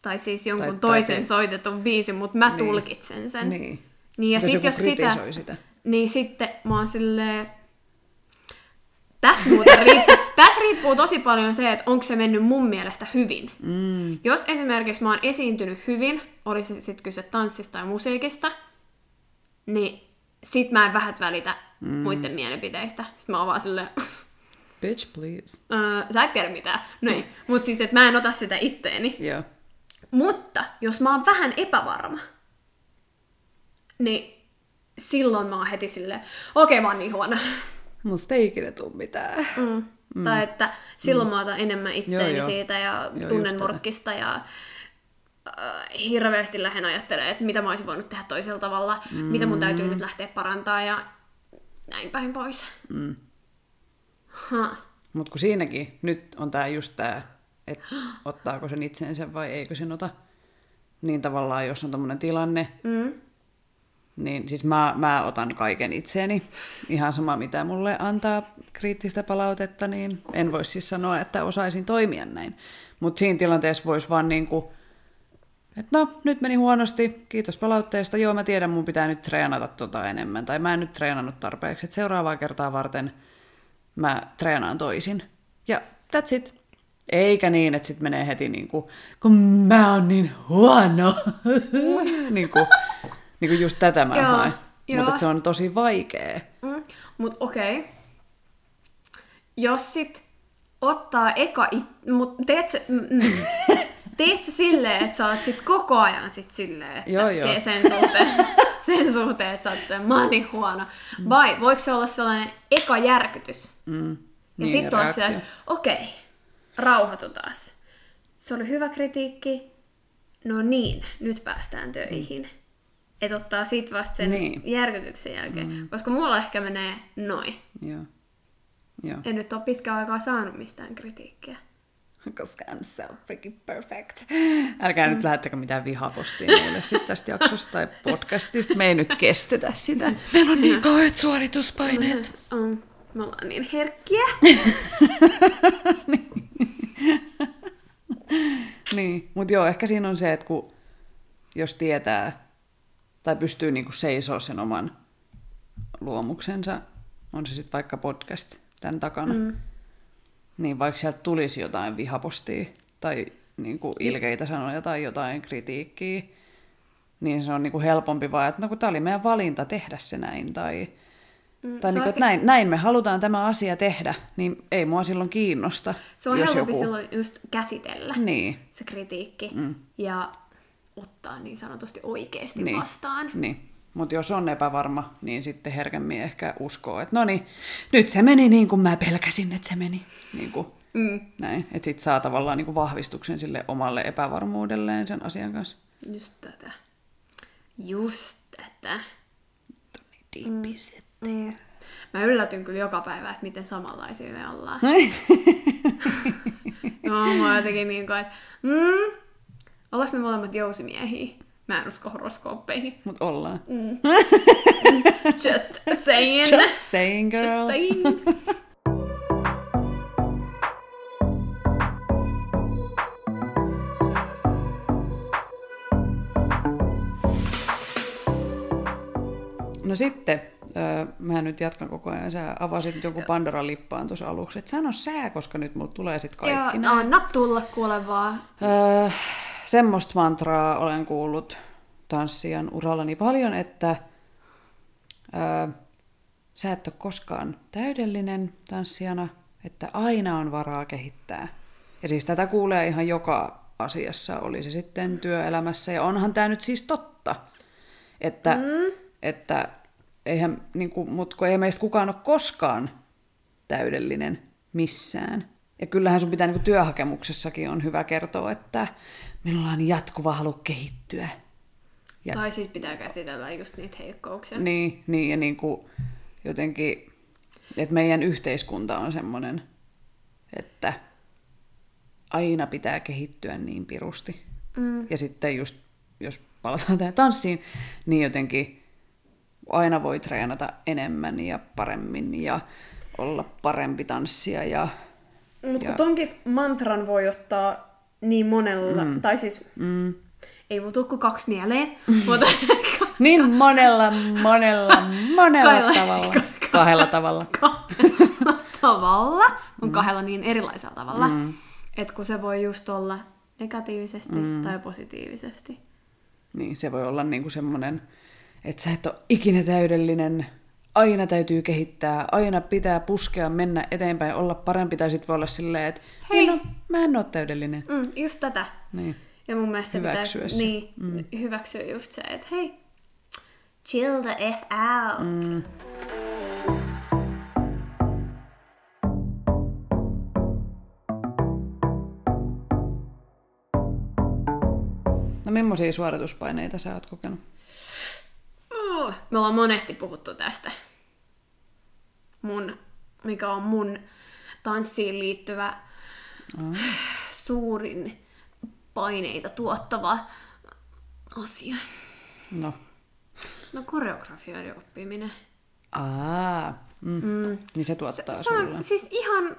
Tai siis jonkun Tai- toisen tai- tai... soitetun biisin, mutta mä Niin. tulkitsen sen. Niin. Niin ja Jos sit joku jos sitä, sitä. niin sitten mä oon silleen... Tässä muuten riippuu, tässä riippuu tosi paljon se, että onko se mennyt mun mielestä hyvin. Mm. Jos esimerkiksi mä oon esiintynyt hyvin, olisi sitten kyse tanssista tai musiikista, niin sit mä en vähät välitä mm. muiden mielipiteistä. Sitten mä oon vaan silleen, Bitch, please. öö, sä et tiedä mitään. No ei, mutta siis, että mä en ota sitä itteeni. Joo. Mutta jos mä oon vähän epävarma, niin silloin mä oon heti silleen, okei okay, mä oon niin huono. Musta ei ikinä tuu mitään. Mm. Mm. Tai että silloin mm. mä otan enemmän itteeni Joo, joo. siitä ja just tunnen tätä. morkkista ja äh, hirveästi lähden ajattelemaan, että mitä mä olisin voinut tehdä toisella tavalla, mm. mitä mun täytyy nyt lähteä parantaa ja näin päin pois. Mm. Mutta kun siinäkin nyt on tää just tää, että ottaako sen itseensä vai eikö sen ota. Niin tavallaan, jos on tämmöinen tilanne, Mm. Niin siis mä, mä otan kaiken itseeni. Ihan sama, mitä mulle antaa kriittistä palautetta, niin en voi siis sanoa, että osaisin toimia näin. Mutta siinä tilanteessa voisi vaan niinku, että no, nyt meni huonosti, kiitos palautteesta, joo mä tiedän, mun pitää nyt treenata tota enemmän, tai mä en nyt treenannut tarpeeksi, että seuraavaa kertaa varten mä treenaan toisin. Ja that's it. Eikä niin, että sit menee heti niin kuin, kun mä oon niin huono. niin kuin, niin kuin just tätä mä Joo, haen. Mutta se on tosi vaikea. Mm. Mut okei. Okay. Jos sit ottaa eka it... Mut teet se... Mm, mm. teet se silleen, että sä oot sit koko ajan sit silleen, että Joo, joo. Se, sen suhteen, sen suhteen, että sä oot mä oon niin huono. Vai voiko se olla sellainen eka järkytys? Mm. Ja Niin, sitten reaktio. silleen, että okei, rauhoitu taas. Se oli hyvä kritiikki. No niin, nyt päästään töihin. Että ottaa sit vasta sen Niin. järkytyksen jälkeen. Mm. Koska mulla ehkä menee noin. Joo. Joo. En nyt ole pitkään aikaa saanut mistään kritiikkiä. Koska I'm so freaking perfect. Älkää nyt lähettäkö mitään vihapostia meille sitten tästä jaksosta tai podcastista. Me ei nyt kestetä sitä. Meillä on niin kauheat suorituspaineet. On. Me ollaan niin herkkiä. Niin, mutta joo, ehkä siinä on se, että kun, jos tietää tai pystyy niinku seisoo sen oman luomuksensa, on se sitten vaikka podcast tämän takana, mm. niin vaikka sieltä tulisi jotain vihapostia tai niinku ilkeitä sanoja tai jotain kritiikkiä, niin se on niinku helpompi vaan, että no kun tämä oli meidän valinta tehdä se näin, tai, Mm, tai se niinku, on että näin, näin me halutaan tämä asia tehdä, niin ei mua silloin kiinnosta. Se on jos helpompi joku... silloin just käsitellä Niin, se kritiikki mm. ja ottaa niin sanotusti oikeasti niin, vastaan. Niin. Mutta jos on epävarma, niin sitten herkemmin ehkä uskoo, että no niin, nyt se meni niin kuin mä pelkäsin, että se meni. Niin kuin, Mm. näin. Että sit saa tavallaan niin kuin vahvistuksen sille omalle epävarmuudelleen sen asian kanssa. Just tätä. Just tätä. Mm. Mä yllätyn kyllä joka päivä, että miten samanlaisia me ollaan. no, mä jotenkin niin kuin, että mm, ollaanko me molemmat jousimiehiä? Mä en usko horoskooppeihin. Mut ollaan. Mm. Just saying. Just saying, girl. Just saying. No sitten, öö, mä nyt jatkan koko ajan. Sä avasit joku Pandoran lippaan tuossa aluksi. Et sano sää, koska nyt mulla tulee sit kaikki. Nää. anna tulla kuule vaan. Öö, semmoista mantraa olen kuullut tanssijan urallani paljon, että öö, sä et ole koskaan täydellinen tanssijana, että aina on varaa kehittää. Ja siis tätä kuulee ihan joka asiassa, oli se sitten työelämässä. Ja onhan tämä nyt siis totta, että, mm. että eihän, niin kuin, mut kun ei meistä kukaan ole koskaan täydellinen missään. Ja kyllähän sun pitää niin kuin työhakemuksessakin on hyvä kertoa, että minulla on jatkuva halu kehittyä. Ja- Tai sit pitää käsitellä just niitä heikkouksia. Niin, niin ja niin kuin jotenkin, että meidän yhteiskunta on semmoinen, että aina pitää kehittyä niin pirusti. Mm. Ja sitten just, jos palataan tähän tanssiin, niin jotenkin aina voi treenata enemmän ja paremmin ja olla parempi tanssija. Ja, Mutta Ja- tonkin mantran voi ottaa niin monella, mm. tai siis mm, ei mun tuu kuin kaksi mieleen, mutta niin monella, monella, monella Kahdella- tavalla. Kahdella tavalla. kahdella tavalla, mutta kahdella niin erilaisella tavalla. Mm. Että kun se voi just olla negatiivisesti mm. tai positiivisesti. Niin, se voi olla niinku semmoinen, että sä et ole ikinä täydellinen, aina täytyy kehittää, aina pitää puskea, mennä eteenpäin, olla parempi, tai sitten voi olla silleen, että hei, Hei. no, mä en ole täydellinen. Mm, just tätä. Niin. Ja mun mielestä se Hyväksyä pitää se. niin, mm. hyväksyä just se, että hei, chill the F out. Mm. No millaisia suorituspaineita sä oot kokenut? Uh, me ollaan monesti puhuttu tästä. Mun, mikä on mun tanssiin liittyvä Oh. suurin paineita tuottava asia. No. No koreografioiden oppiminen. Aa, mm. Mm. Niin se tuottaa se, se sulle. on siis ihan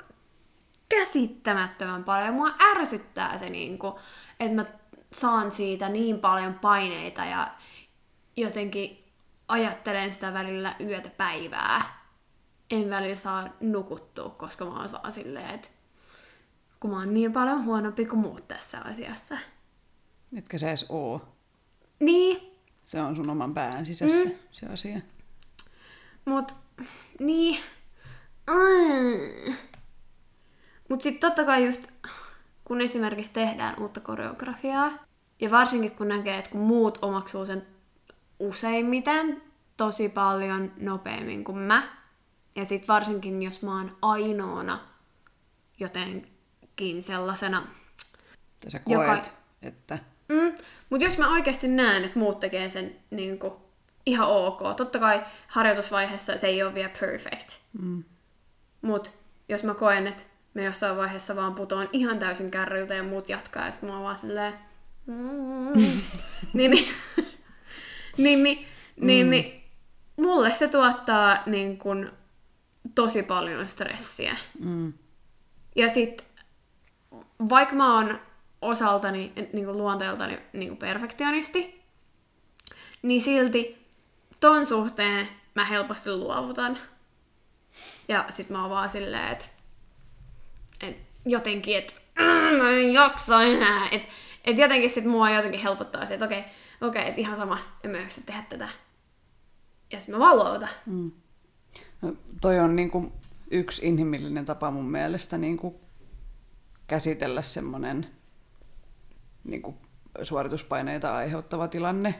käsittämättömän paljon. Mua ärsyttää se, niinku, että mä saan siitä niin paljon paineita ja jotenkin ajattelen sitä välillä yötä päivää. En välillä saa nukuttua, koska mä oon vaan silleen, että kun mä oon niin paljon huonompi kuin muut tässä asiassa. Etkä sä edes oo. Niin, Se on sun oman pään sisässä mm. se asia. Mut, niin. Mm. Mut sit totta kai just, kun esimerkiksi tehdään uutta koreografiaa, ja varsinkin kun näkee, että kun muut omaksuu sen useimmiten tosi paljon nopeammin kuin mä, ja sit varsinkin jos mä oon ainoana jotenkin sellaisena Että sä Joka- koet, että Mm, mutta jos mä oikeasti näen, että muut tekee sen niin kuin, ihan ok, totta kai harjoitusvaiheessa se ei ole vielä perfect. mm, Mutta jos mä koen, että me jossain vaiheessa vaan putoan ihan täysin kärryltä ja muut jatkaa, ja mä oon vaan silleen... Mm, niin, niin, niin, niin, niin, niin, mulle se tuottaa niin kun, tosi paljon stressiä. mm, Ja sit, vaikka mä oon osaltani, niin kuin luonteeltani niin kuin perfektionisti, niin silti ton suhteen mä helposti luovutan. Ja sit mä oon vaan silleen, että et jotenkin, että mm, mä en jaksa enää. Että et jotenkin sit mua jotenkin helpottaa se, että okei, okei, että ihan sama, en mä jaksa tehdä tätä. Ja sit mä vaan luovutan. mm. No, toi on niinku yksi inhimillinen tapa mun mielestä niinku käsitellä semmoinen niinku suorituspaineita aiheuttava tilanne.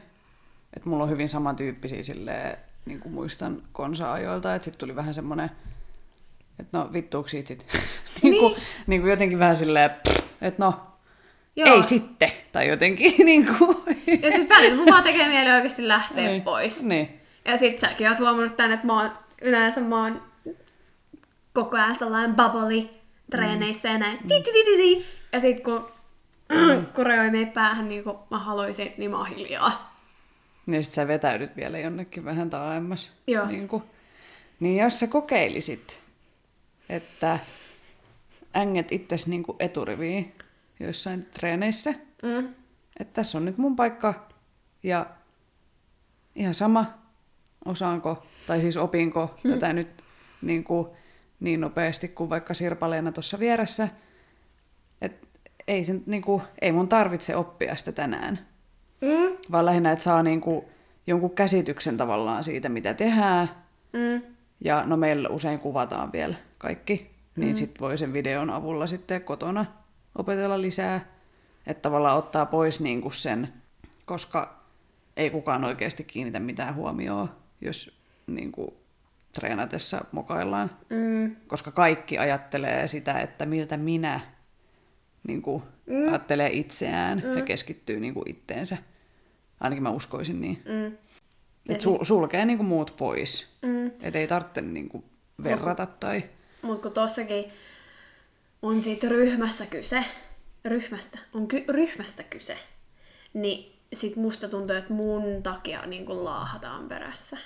että mulla on hyvin samantyyppisiä silleen, niin kuin muistan konsa-ajoilta, että sitten tuli vähän semmoinen, että no vittuuko siitä sit? niin, kuin, niin kuin jotenkin vähän silleen, että no, Joo. ei sitten, tai jotenkin niin kuin. Ja sitten välillä mun vaan tekee mieli oikeasti lähteä Niin. pois. Niin. Ja sit säkin oot huomannut tän, että mä oon, yleensä mä oon koko ajan sellainen bubbly treeneissä ja näin. Ti, ti, ti, ti, ti. Ja sit kun koreoi mei päähän niin kuin mä haluaisin, niin mä oon hiljaa. Niin sit sä vetäydyt vielä jonnekin vähän taaemmas. Joo. Niin, kuin. niin jos sä kokeilisit, että änget itses niin kuin eturiviin joissain treeneissä, Mm. että tässä on nyt mun paikka ja ihan sama, osaanko tai siis opinko hmm. tätä nyt niin, kuin, niin nopeasti kuin vaikka Sirpaleena tuossa vieressä. Et ei, sen, niin kuin, ei mun tarvitse oppia sitä tänään, Mm. vaan lähinnä, että saa niin kuin, jonkun käsityksen tavallaan siitä, mitä tehdään. Mm. Ja no meillä usein kuvataan vielä kaikki, niin mm. sitten voi sen videon avulla sitten kotona opetella lisää. Että tavallaan ottaa pois niin kuin sen, koska ei kukaan oikeasti kiinnitä mitään huomioon, jos niin kuin treenatessa mokaillaan. Mm. Koska kaikki ajattelee sitä, että miltä minä niin kuin, mm. ajattelee itseään mm. ja keskittyy niin kuin itteensä. Ainakin mä uskoisin niin. Mm. Et sul- sulkee niin kuin muut pois. Mm. Et ei tarvitse niin kuin verrata tai... Mut kun tossakin on siitä ryhmässä kyse, ryhmästä, on ky- ryhmästä kyse, niin sit musta tuntuu, että mun takia niin kuin laahataan perässä.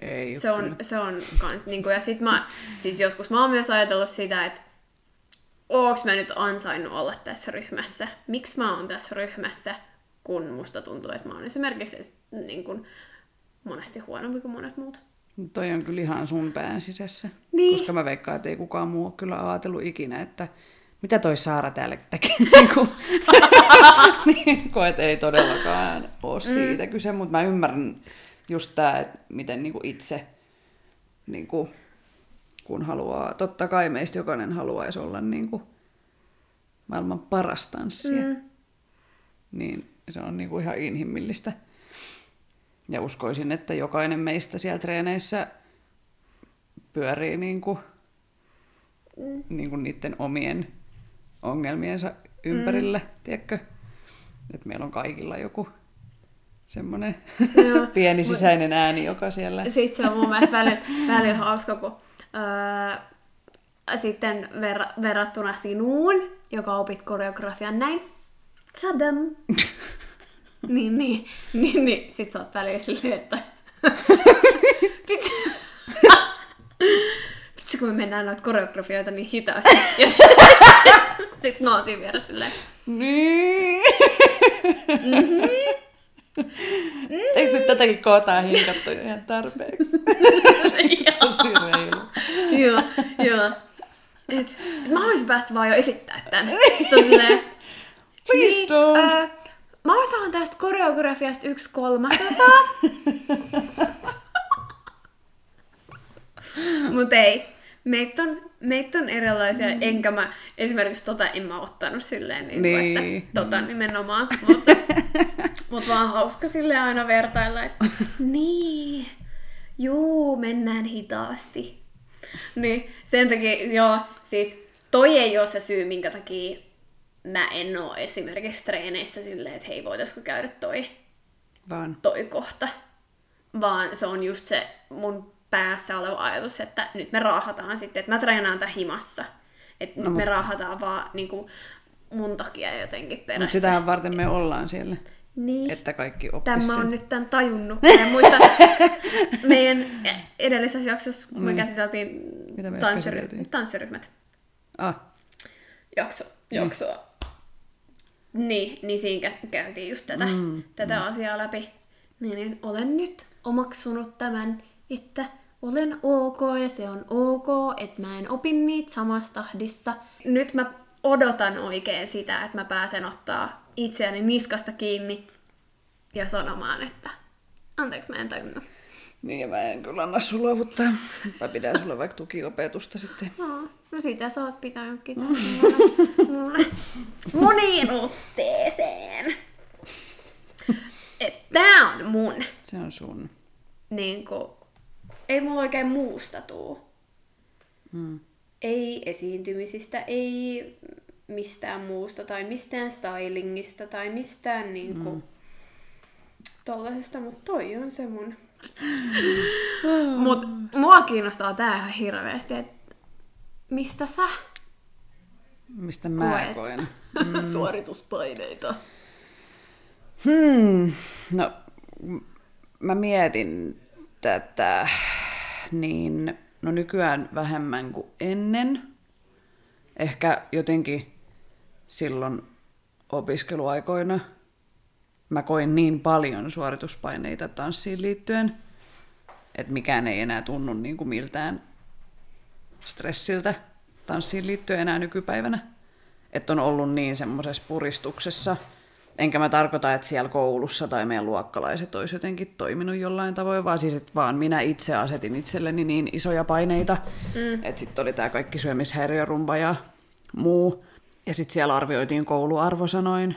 Ei Se on, se on kans, niin kuin, ja sit mä, siis joskus mä oon myös ajatellut sitä, että onks mä nyt ansainnut olla tässä ryhmässä? Miksi mä oon tässä ryhmässä, kun musta tuntuu, että mä oon esimerkiksi niin kuin, monesti huonompi kuin monet muut. Toi on kyllä ihan sun pään sisässä. Niin. Koska mä veikkaan, että ei kukaan muu ole kyllä ajatellut ikinä, että mitä toi Saara täällä tekee. niin kuin, niin että ei todellakaan ole siitä kyse, mutta mä ymmärrän just tää, että miten niin kuin itse, niin kuin, kun haluaa, totta kai meistä jokainen haluaisi olla niin kuin, maailman paras tanssia, mm. niin se on niin kuin ihan inhimillistä. Ja uskoisin, että jokainen meistä siellä treeneissä pyörii niin kuin, mm. niin kuin niiden omien ongelmiensa ympärillä, mm. tiedätkö? Että meillä on kaikilla joku semmoinen pieni sisäinen ääni, joka siellä... Sitten se on mun mielestä välillä, välillä hauska, kun öö, sitten ver, verrattuna sinuun, joka opit koreografian näin, tadam, niin, niin, niin, niin, sit sä oot välillä silleen, että vitsi, vitsi kun me mennään noita koreografioita niin hitaasti, ja sit, sit siinä vieressä silleen, Niin. Eikö nyt tätäkin kootaan hinkattu ihan tarpeeksi? Tosi reilu. joo, joo. Et, mä haluaisin päästä vaan jo esittää tän. Sitten on silleen, Please niin, don't. Ö, mä osaan tästä koreografiasta yksi kolmasosa. Mut ei. Meitä on, meit on erilaisia, mm. enkä mä esimerkiksi tota en mä ottanut silleen, niin Niin. niin. että tota nimenomaan. Mutta, mut vaan hauska sille aina vertailla, että niin, juu, mennään hitaasti. Niin, sen takia, joo, siis toi ei ole se syy, minkä takia mä en oo esimerkiksi treeneissä silleen, että hei, voitaisko käydä toi, Vaan. toi kohta. Vaan se on just se mun päässä oleva ajatus, että nyt me raahataan sitten, että mä treenaan tämän himassa. Että no, nyt me raahataan vaan niin kuin, mun takia jotenkin perässä. Mutta sitähän varten me ollaan siellä. Niin. Että kaikki oppis Tämä on nyt tämän tajunnut. Mä muista meidän edellisessä jaksossa, kun me Niin. käsiteltiin tanssiry- tanssiryhmät Ah, jakso, jaksoa. Niin, niin siinä kä- käytiin just tätä, mm, tätä mm. asiaa läpi. Niin, niin olen nyt omaksunut tämän, että olen ok ja se on ok, että mä en opi niitä samassa tahdissa. Nyt mä odotan oikein sitä, että mä pääsen ottaa itseäni niskasta kiinni ja sanomaan, että anteeksi mä en tajunnut. niin ja mä en kyllä anna sun luovuttaa. Mä pidän sulle vaikka tukiopetusta sitten. No, no sitä sä oot pitänytkin tässä mulle, mulle moniin otteeseen. Et, tää on mun. Se on sun. Niin kuin, ei mulla oikein muusta tuu. Mm. Ei esiintymisistä, ei mistään muusta tai mistään stylingista tai mistään niin kuin, mm. tollasesta, mutta toi on se mun. Mut mua kiinnostaa tää ihan hirveästi, että mistä sä Mistä mä koet koen? suorituspaineita? Hmm. No, mä mietin tätä, niin no nykyään vähemmän kuin ennen. Ehkä jotenkin silloin opiskeluaikoina mä koin niin paljon suorituspaineita tanssiin liittyen, että mikään ei enää tunnu niin kuin miltään stressiltä tanssiin liittyen enää nykypäivänä. Että on ollut niin semmoisessa puristuksessa. Enkä mä tarkoita, että siellä koulussa tai meidän luokkalaiset olisi jotenkin toiminut jollain tavoin, vaan siis, että vaan minä itse asetin itselleni niin isoja paineita, mm. että sitten oli tämä kaikki syömishäiriörumba ja muu. Ja sitten siellä arvioitiin kouluarvosanoin.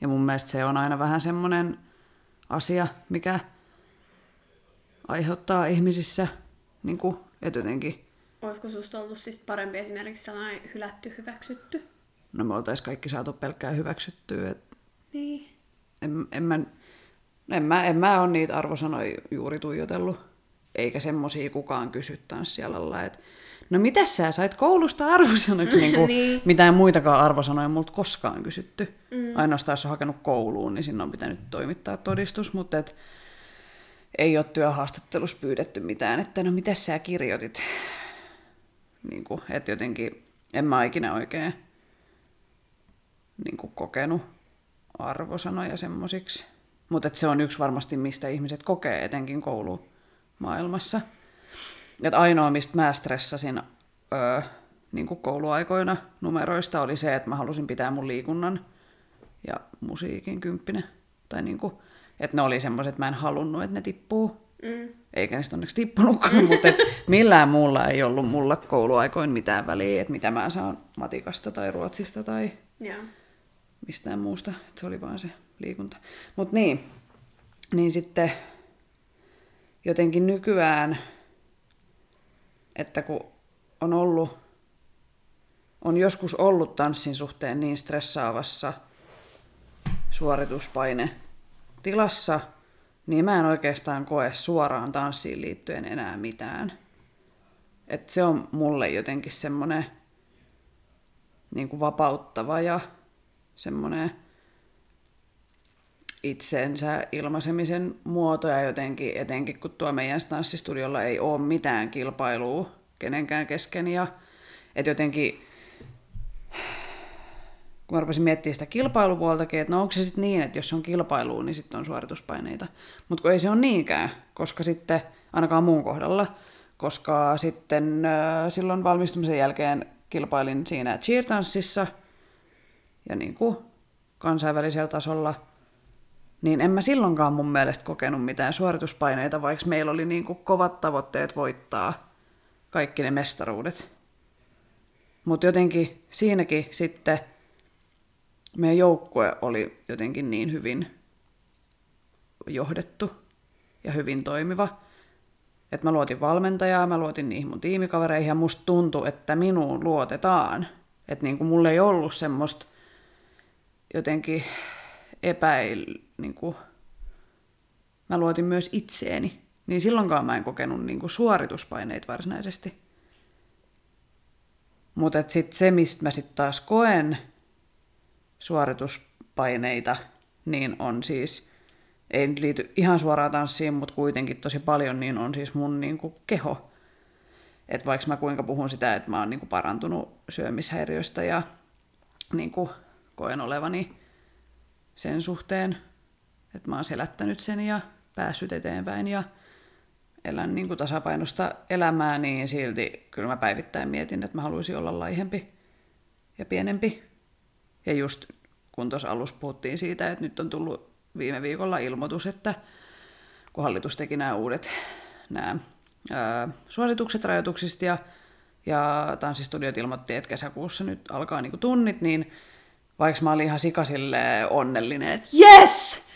Ja mun mielestä se on aina vähän semmoinen asia, mikä aiheuttaa ihmisissä, niin kuin, että jotenkin, Olisiko susta ollut siis parempi esimerkiksi sellainen hylätty, hyväksytty? no me oltaisiin kaikki saatu pelkkää hyväksyttyä. Et Niin. en, en, mä, en, mä, en mä ole niitä arvosanoja juuri tuijotellut. Eikä semmosia kukaan kysy tanssialalla, että no mitä sä sait koulusta arvosanoiksi? niin kuin, Niin. Mitään muitakaan arvosanoja multa koskaan kysytty. Mm. Ainoastaan jos on hakenut kouluun, niin sinne on pitänyt toimittaa todistus, mutta et, ei ole työhaastattelussa pyydetty mitään, että no mitä sä kirjoitit. Niin kuin, että jotenkin en mä ikinä oikein niin kuin kokenut arvosanoja semmosiksi. Mutta se on yksi varmasti, mistä ihmiset kokee, etenkin koulumaailmassa. Et ainoa, mistä mä stressasin öö, niin kuin kouluaikoina numeroista, oli se, että mä halusin pitää mun liikunnan ja musiikin kymppinen. Tai niin kuin, että ne oli semmoiset, että mä en halunnut, että ne tippuu. Mm. Eikä niistä onneksi tippunutkaan, mutta et millään muulla ei ollut mulla kouluaikoin mitään väliä, että mitä mä saan matikasta tai ruotsista tai Joo. mistään muusta. Et se oli vaan se liikunta. Mutta niin, niin sitten jotenkin nykyään, että kun on ollut, on joskus ollut tanssin suhteen niin stressaavassa suorituspaine tilassa, niin mä en oikeastaan koe suoraan tanssiin liittyen enää mitään. Et se on mulle jotenkin semmoinen niin kuin vapauttava ja semmoinen itsensä ilmaisemisen muoto ja jotenkin, etenkin kun tuo meidän tanssistudiolla ei ole mitään kilpailua kenenkään kesken ja että jotenkin kun mä rupesin miettimään sitä kilpailupuoltakin, että no onko se sitten niin, että jos on kilpailu, niin sitten on suorituspaineita. Mutta kun ei se ole niinkään, koska sitten, ainakaan muun kohdalla, koska sitten silloin valmistumisen jälkeen kilpailin siinä cheer-tanssissa ja niin kuin kansainvälisellä tasolla, niin en mä silloinkaan mun mielestä kokenut mitään suorituspaineita, vaikka meillä oli niin kuin kovat tavoitteet voittaa kaikki ne mestaruudet. Mutta jotenkin siinäkin sitten meidän joukkue oli jotenkin niin hyvin johdettu ja hyvin toimiva, että mä luotin valmentajaa, mä luotin niihin mun tiimikavereihin ja musta tuntui, että minuun luotetaan. Että niin kuin mulla ei ollut semmoista jotenkin epäil... Niin kuin, mä luotin myös itseeni. Niin silloinkaan mä en kokenut niin kuin suorituspaineita varsinaisesti. Mutta sitten se, mistä mä sitten taas koen suorituspaineita, niin on siis, ei nyt liity ihan suoraan tanssiin, mutta kuitenkin tosi paljon, niin on siis mun niin kuin keho. Että vaikka mä kuinka puhun sitä, että mä oon niin kuin parantunut syömishäiriöistä ja niin kuin koen olevani sen suhteen, että mä oon selättänyt sen ja päässyt eteenpäin ja elän niin kuin tasapainosta elämää, niin silti kyllä mä päivittäin mietin, että mä haluaisin olla laihempi ja pienempi. Ja just kun tuossa alussa puhuttiin siitä, että nyt on tullut viime viikolla ilmoitus, että kun hallitus teki nämä uudet nämä, ää, suositukset rajoituksista ja, ja tanssistudiot ilmoitti, että kesäkuussa nyt alkaa niinku tunnit, niin vaikka mä olin ihan sikasille onnellinen, että yes!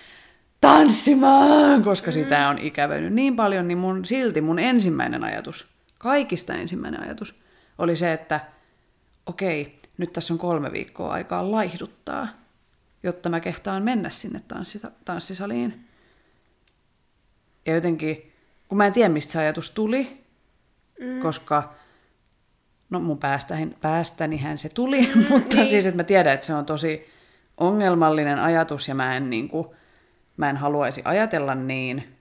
tanssimaan, koska sitä on ikävöinyt niin paljon, niin mun, silti mun ensimmäinen ajatus, kaikista ensimmäinen ajatus, oli se, että okei, nyt tässä on kolme viikkoa aikaa laihduttaa, jotta mä kehtaan mennä sinne tanssita, tanssisaliin. Ja jotenkin, kun mä en tiedä, mistä se ajatus tuli, mm. koska no mun päästäni, päästänihän se tuli, mm, mutta niin. siis, että mä tiedän, että se on tosi ongelmallinen ajatus ja mä en, niin kuin, mä en haluaisi ajatella niin,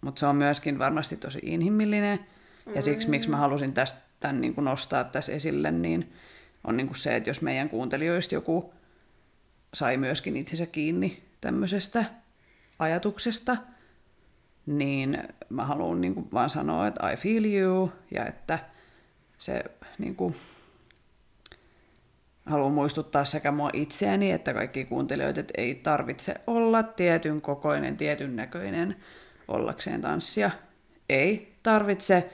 mutta se on myöskin varmasti tosi inhimillinen. Ja siksi, miksi mä mm. halusin tästä, tämän niin kuin nostaa tässä esille, niin on niin kuin se, että jos meidän kuuntelijoista joku sai myöskin itsensä kiinni tämmöisestä ajatuksesta, niin mä haluan niin kuin vaan sanoa, että I feel you, ja että se niin kuin, haluan muistuttaa sekä mua itseäni että kaikki kuuntelijoita, että ei tarvitse olla tietyn kokoinen, tietyn näköinen ollakseen tanssia. Ei tarvitse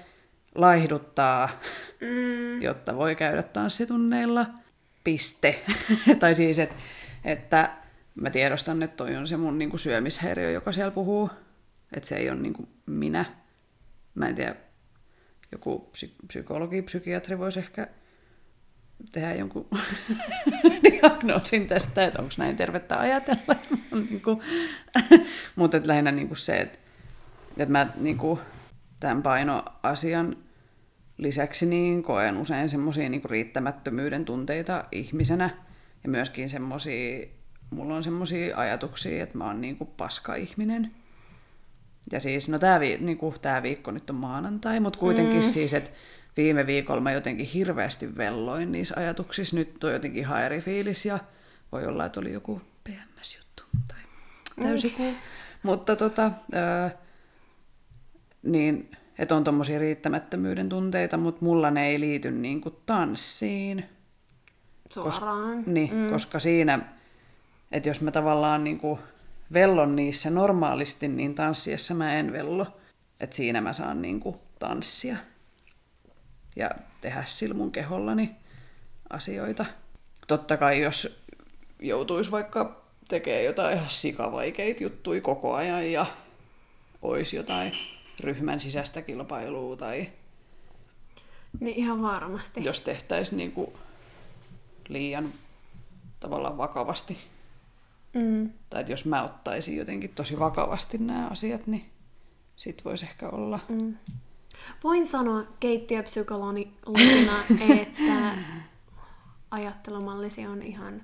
laihduttaa, mm. jotta voi käydä tanssitunneilla. Piste. tai siis, et, että mä tiedostan, että toi on se mun niinku syömishäiriö, joka siellä puhuu. Että se ei ole niinku minä. Mä en tiedä, joku psykologi, psykiatri voisi ehkä tehdä jonkun diagnoosin tästä, että onko näin tervettä ajatella. mutta lähinnä niin kuin se, että, että mä niin kuin, tämän painoasian lisäksi niin koen usein semmoisia niin riittämättömyyden tunteita ihmisenä ja myöskin semmoisia, mulla on semmoisia ajatuksia, että mä oon niin kuin paska-ihminen. Ja siis, no tämä vi, niin viikko nyt on maanantai, mutta kuitenkin mm. siis, että viime viikolla mä jotenkin hirveästi velloin niissä ajatuksissa. Nyt on jotenkin ihan eri fiilis ja voi olla, että oli joku PMS-juttu tai täysikuu. Mm. Mutta tota, niin, että on tommosia riittämättömyyden tunteita, mutta mulla ne ei liity niin kuin tanssiin. Suoraan. Kos, niin, mm. koska siinä, että jos mä tavallaan niin kuin vellon niissä normaalisti, niin tanssiessa mä en vello. Että siinä mä saan niin kuin tanssia ja tehdä sillä mun kehollani asioita. Totta kai jos joutuisi vaikka tekemään jotain ihan sikavaikeita juttuja koko ajan ja olisi jotain ryhmän sisäistä kilpailua tai... Niin ihan varmasti. Jos tehtäisiin niinku liian tavallaan vakavasti. Mm. Tai että jos mä ottaisin jotenkin tosi vakavasti nämä asiat, niin sit voisi ehkä olla. Mm. Voin sanoa keittiöpsykologina, että ajattelumallisi on ihan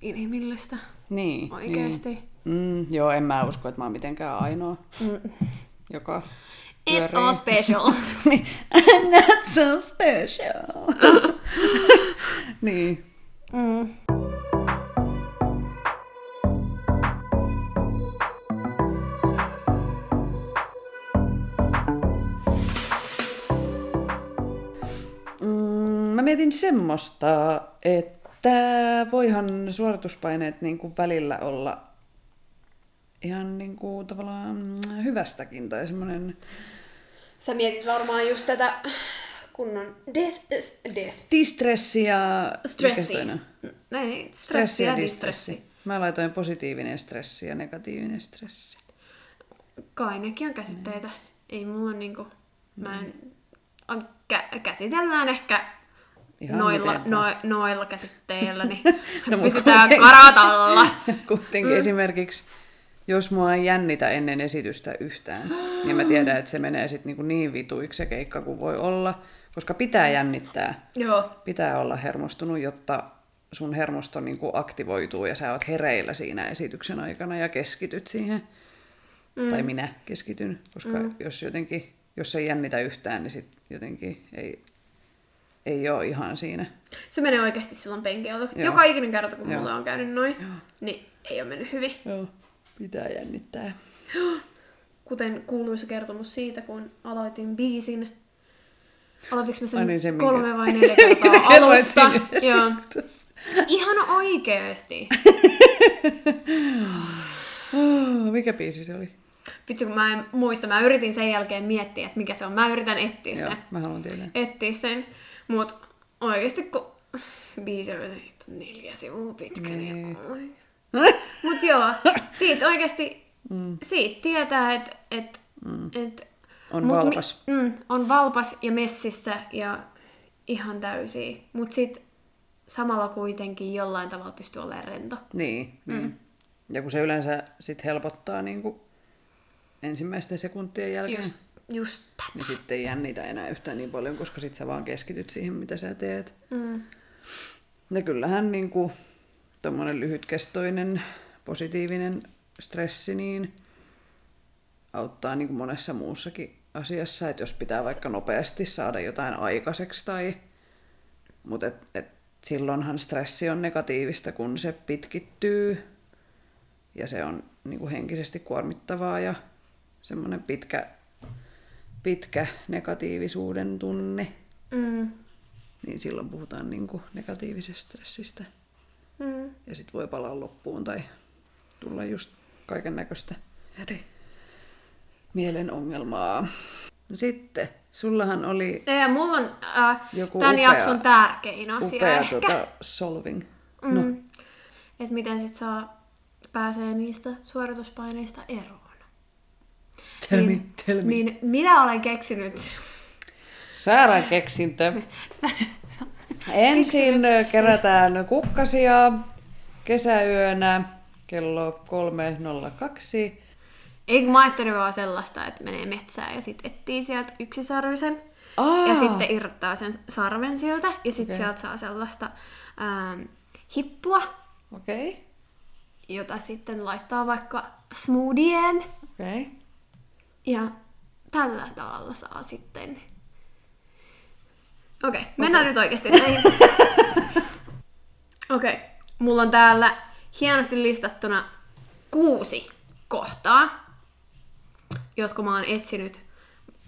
inhimillistä. Niin. Oikeesti. Niin. Mm, joo, en mä usko, että mä oon mitenkään ainoa, mm. Joka pyörii. It's all special. I'm not so special. niin. Mm. mietin semmoista, että voihan suorituspaineet niin kuin välillä olla ihan niin kuin tavallaan hyvästäkin tai semmoinen... Sä mietit varmaan just tätä kunnon des, des. distressi ja... Stressi. Näin, stressi ja distressi. Mä laitoin positiivinen stressi ja negatiivinen stressi. Kai nekin on käsitteitä. Mm. Ei mulla niinku... Mä en... On, kä- käsitellään ehkä Ihan noilla, no, noilla käsitteillä, niin no, pysytään kuitenkin, karatalla. Kuitenkin mm. esimerkiksi, jos mua ei jännitä ennen esitystä yhtään, niin mä tiedän, että se menee sitten niin, niin vituiksi se keikka kuin voi olla, koska pitää jännittää. Joo. Pitää olla hermostunut, jotta sun hermosto niin kuin aktivoituu ja sä oot hereillä siinä esityksen aikana ja keskityt siihen. Mm. Tai minä keskityn, koska mm. jos jotenkin, jos ei jännitä yhtään, niin sit jotenkin ei ei ole ihan siinä. Se menee oikeasti silloin penkeiltä. Joka ikinen kerta, kun Joo. mulla on käynyt noin, Joo. niin ei ole mennyt hyvin. Joo, pitää jännittää. Kuten kuuluisa kertomus siitä, kun aloitin biisin. Aloitinko mä sen, niin, se kolme vai neljä kertaa alusta? Joo. Ihan oikeesti. Mikä biisi se oli? Vitsi, kun mä en muista. Mä yritin sen jälkeen miettiä, että mikä se on. Mä yritän etsiä sen. Joo, mä haluan tietää. Etsiä sen. Mut oikeesti kun biisi on neljä sivua pitkä, niin... niin Mut joo, siitä oikeasti, mm. siitä tietää, että et, mm. et, On valpas. Mi, mm, on valpas ja messissä ja ihan täysiä. Mut sit samalla kuitenkin jollain tavalla pystyy olemaan rento. Niin, mm. niin. Ja kun se yleensä sit helpottaa niin kuin ensimmäisten sekuntien jälkeen, Just, just tämä. niin sitten ei jännitä enää yhtään niin paljon, koska sit sä vaan keskityt siihen, mitä sä teet. Mm. Ja kyllähän niin kuin, tommonen lyhytkestoinen positiivinen stressi niin auttaa niin kuin monessa muussakin asiassa, että jos pitää vaikka nopeasti saada jotain aikaiseksi tai mutta et, et silloinhan stressi on negatiivista, kun se pitkittyy ja se on niin kuin henkisesti kuormittavaa ja semmoinen pitkä, pitkä negatiivisuuden tunne, Mm. niin silloin puhutaan niin kuin negatiivisesta stressistä. Mm. Ja sitten voi palaa loppuun tai tulla just kaiken näköistä eri mielen ongelmaa. No sitten, sullahan oli Ja mulla on äh, Joku tämän upea- jakson tärkein asia upea ehkä. tota, solving. Mm. No, Että miten sit saa pääsee niistä suorituspaineista eroon. tell me, niin, tell me. Niin minä olen keksinyt Saaraan keksintö. Ensin ö, kerätään kukkasia kesäyönä kello 3.02. Ei kun mä ajattelin vaan sellaista, että menee metsään ja sitten etsii sieltä yksisarvisen. Aa, Ja sitten irrottaa sen sarven sieltä ja sitten okay. sieltä saa sellaista ähm, hippua, Okei, okay. jota sitten laittaa vaikka smoothieen. okei. Okay. Ja tällä tavalla saa sitten... Okei, okay, mennään okay. nyt oikeasti näihin. Okei, okay, mulla on täällä hienosti listattuna kuusi kohtaa, jotka mä oon etsinyt.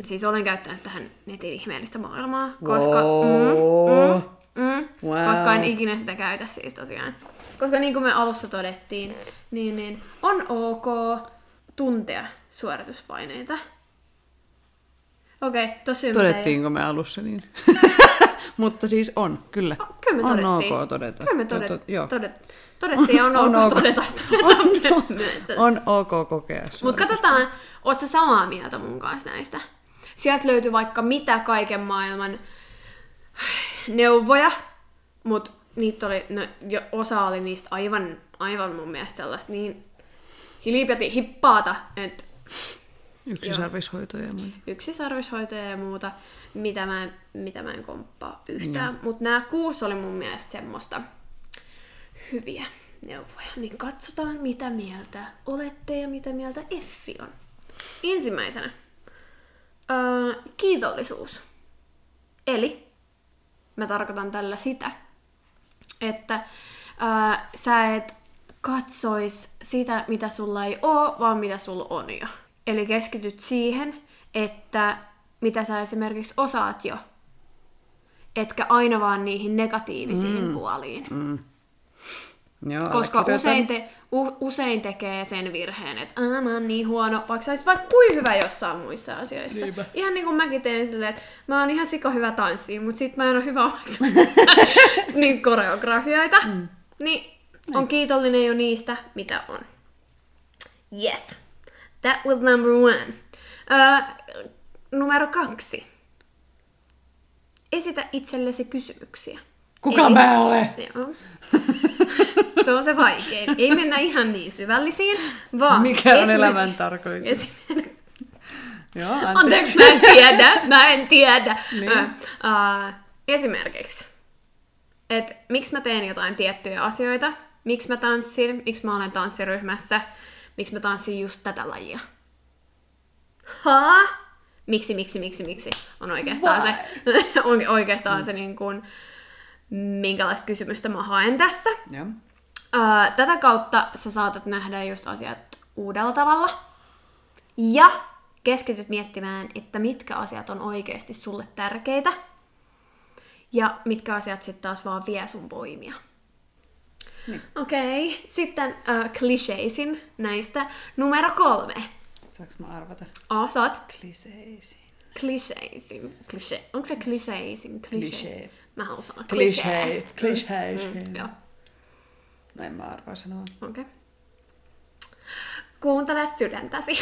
Siis olen käyttänyt tähän netin ihmeellistä maailmaa, koska... Wow. Mm, mm, Wow. Koska en ikinä sitä käytä siis tosiaan. Koska niin kuin me alussa todettiin, niin, niin on ok tuntea suorituspaineita. Okei, okay, tosi Todettiinko me alussa niin? Mutta siis on, kyllä. Kyllä me on todettiin. ok todeta. Kyllä me To- todet, to- joo. todet, todettiin ja on, On ok ok. todeta, todeta myös. On ok kokea Mutta katsotaan, oot sä samaa mieltä mun kanssa näistä? Sieltä löytyy vaikka mitä kaiken maailman neuvoja, mutta niitä oli, no, jo, osa oli niistä aivan, aivan mun mielestä sellaista niin hilipeti hippaata, että Yksisarvishoitoja ja muuta. yksisarvishoitoja ja muuta, mitä mä en, mitä mä en komppaa yhtään. Mm. Mutta nämä kuusi oli mun mielestä semmoista hyviä neuvoja. Niin katsotaan, mitä mieltä olette ja mitä mieltä Effi on. Ensimmäisenä. Öö, kiitollisuus. Eli mä tarkoitan tällä sitä, että öö, sä et katsois sitä, mitä sulla ei oo, vaan mitä sulla on jo. Eli keskityt siihen, että mitä sä esimerkiksi osaat jo, etkä aina vaan niihin negatiivisiin mm. puoliin. Mm. Joo, Koska usein, te, u, usein tekee sen virheen, että mä oon niin huono, vaikka sä vaikka kuin hyvä jossain muissa asioissa. Niinpä. Ihan niin kuin mäkin teen silleen, että mä oon ihan sika hyvä tanssiin, mutta sit mä en ole hyvä niin koreografioita. Mm. Niin on kiitollinen jo niistä, mitä on. Yes. That was number one. Uh, numero kaksi. Esitä itsellesi kysymyksiä. Kuka Eli- mä olen? Joo. Se on se vaikein. Ei mennä ihan niin syvällisiin, vaan... Mikä on elämän tarkoitus? Esimerk... Joo, Anteeksi, mä en tiedä. Mä en tiedä. Niin. Ö, äh, esimerkiksi, että miksi mä teen jotain tiettyjä asioita, miksi mä tanssin, miksi mä olen tanssiryhmässä, miksi mä tanssin just tätä lajia. Ha? Miksi, miksi, miksi, miksi? On oikeastaan se, on oikeastaan se niin kuin, minkälaista kysymystä mä haen tässä. Joo. Öö, tätä kautta sä saatat nähdä just asiat uudella tavalla. Ja keskityt miettimään, että mitkä asiat on oikeasti sulle tärkeitä. Ja mitkä asiat sitten taas vaan vie sun voimia. Niin. Okei, okay. sitten äh, kliseisin näistä. Numero kolme. Saanko mä arvata? Oh, saat Kliseisin. kliseisin. Klise. Onko se kliseisin? Cliché. Mä haluan sanoa Cliché. cliché. Cliché. Mm, joo, No en mä arvaa sanoa. okei. Okay. kuuntele sydäntäsi.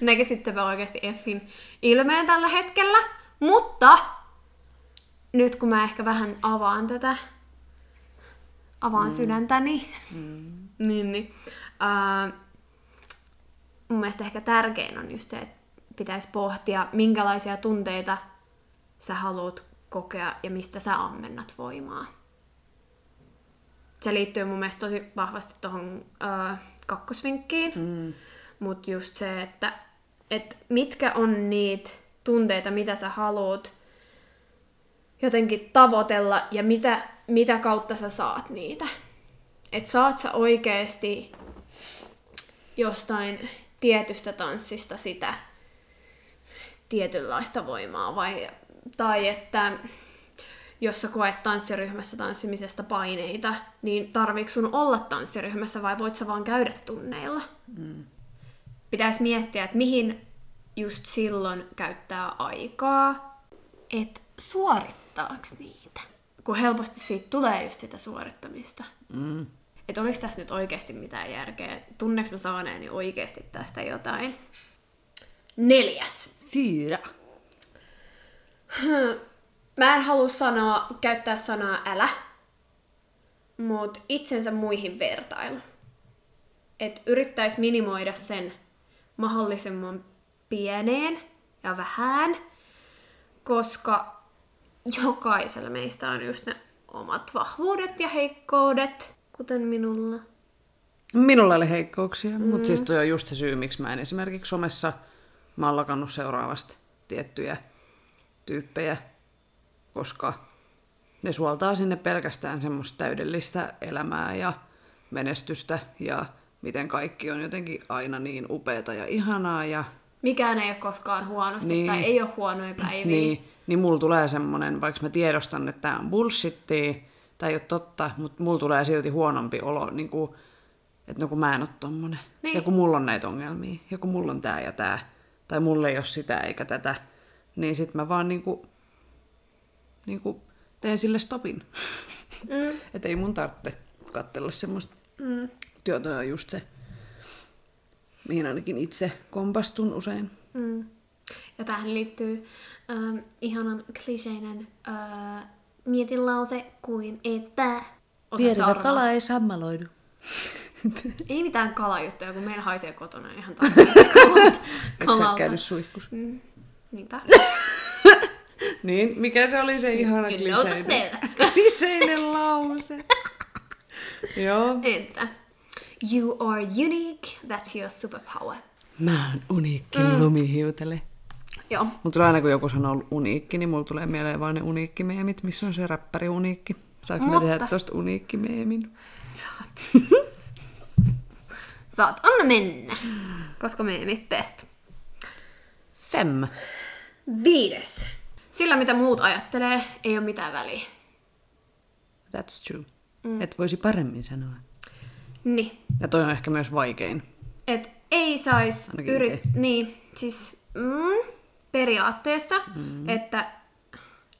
Näkisitte oikeasti Effin ilmeen tällä hetkellä. Mutta nyt kun mä ehkä vähän avaan tätä, avaan mm. sydäntäni, mm. niin, niin uh, mun mielestä ehkä tärkein on just se, että pitäisi pohtia, minkälaisia tunteita sä haluat kokea ja mistä sä ammennat voimaa. Se liittyy mun mielestä tosi vahvasti tuohon uh, kakkosvinkkiin, mm. mutta just se, että et mitkä on niitä tunteita, mitä sä haluat jotenkin tavoitella ja mitä, mitä kautta sä saat niitä. Että saat sä oikeesti jostain tietystä tanssista sitä tietynlaista voimaa vai, tai että jos sä koet tanssiryhmässä tanssimisesta paineita, niin tarviiko sun olla tanssiryhmässä vai voit sä vaan käydä tunneilla? Mm. Pitäisi miettiä, että mihin just silloin käyttää aikaa, että suorittaako niitä. Kun helposti siitä tulee just sitä suorittamista. Mm. Että oliko tässä nyt oikeasti mitään järkeä? Tunneeko mä saaneeni oikeasti tästä jotain? Neljäs. Fyra. Mä en halua sanoa, käyttää sanaa älä, mutta itsensä muihin vertailu. Että yrittäisi minimoida sen mahdollisimman pieneen ja vähän, koska jokaisella meistä on just ne omat vahvuudet ja heikkoudet, kuten minulla. Minulla oli heikkouksia, mm. mutta siis toi on just se syy, miksi mä en esimerkiksi somessa mä oon lakannut seuraavasti tiettyjä tyyppejä, koska ne suoltaa sinne pelkästään semmoista täydellistä elämää ja menestystä ja miten kaikki on jotenkin aina niin upeata ja ihanaa ja mikään ei ole koskaan huonosti niin. tai ei ole huonoja päiviä. Niin, niin mulla tulee semmoinen, vaikka mä tiedostan, että tämä on bullshittia tai ei ole totta, mutta mulla tulee silti huonompi olo, niin kuin, että no kun mä en ole tommonen. Niin. Ja kun mulla on näitä ongelmia, ja kun mulla on tää ja tää, tai mulla ei ole sitä eikä tätä, niin sit mä vaan niinku, niinku teen sille stopin. Mm. että ei mun tarvitse katsella semmoista mm. työtä on just se mihin ainakin itse kompastun usein. Mm. Ja tähän liittyy ähm, ihanan kliseinen äh, mietinlause kuin että... Tiedätä kala ei sammaloidu. ei mitään kalajuttuja, kun meillä haisee kotona ihan tarpeeksi kalalta. Et sä käynyt suihkus. Mm. Niinpä. niin, mikä se oli se ihana kliseinen? kliseinen lause. Joo. Että You are unique, that's your superpower. Mä oon uniikki mm. lumihiutele. Joo. Mulla tulee aina, kun joku sanoo uniikki, niin mulla tulee mieleen vain ne uniikkimeemit, missä on se räppäri uniikki. Saanko Mutta... me tehdä tosta uniikkimeemin? Saat. Saat. Anna mennä. Koska meemit test. Fem. Viides. Sillä mitä muut ajattelee, ei ole mitään väliä. That's true. Mm. Et voisi paremmin sanoa. Niin. Ja toi on ehkä myös vaikein. Et ei sais yrittää. Niin, siis mm, periaatteessa, mm. että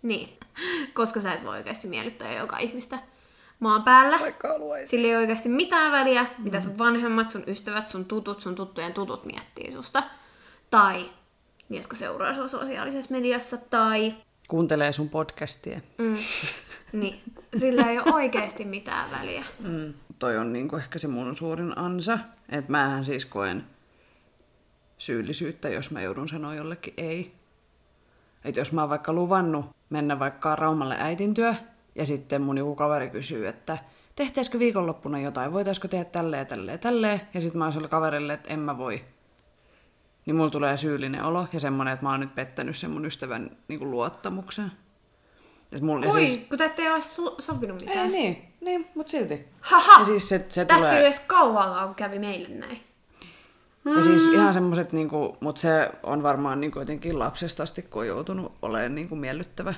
niin, koska sä et voi oikeasti miellyttää joka ihmistä maan päällä. Sillä ei oikeasti mitään väliä, mm. mitä sun vanhemmat, sun ystävät, sun tutut, sun tuttujen tutut miettii susta. Tai niin, jotka seuraa sua sosiaalisessa mediassa, tai... Kuuntelee sun podcastia. Mm. Niin, sillä ei ole oikeasti mitään väliä. Mm toi on niinku ehkä se mun suurin ansa. Että määhän siis koen syyllisyyttä, jos mä joudun sanoa jollekin ei. Että jos mä oon vaikka luvannut mennä vaikka Raumalle äitintyö, ja sitten mun joku kaveri kysyy, että tehteisikö viikonloppuna jotain, voitaisiko tehdä tälleen, tälleen, tälleen, ja sitten mä oon sille kaverille, että en mä voi. Niin mulla tulee syyllinen olo ja semmonen, että mä oon nyt pettänyt sen mun ystävän niin kuin luottamuksen. Et Oi, siis... kun te ette ole su- sopinut mitään. Ei niin, niin mutta silti. Haha, ja siis se, se tästä tulee... ei edes kauan, kävi meille näin. Ja mm. siis ihan semmoset, niinku, mutta se on varmaan niinku jotenkin lapsesta asti, kun on joutunut olemaan niinku miellyttävä.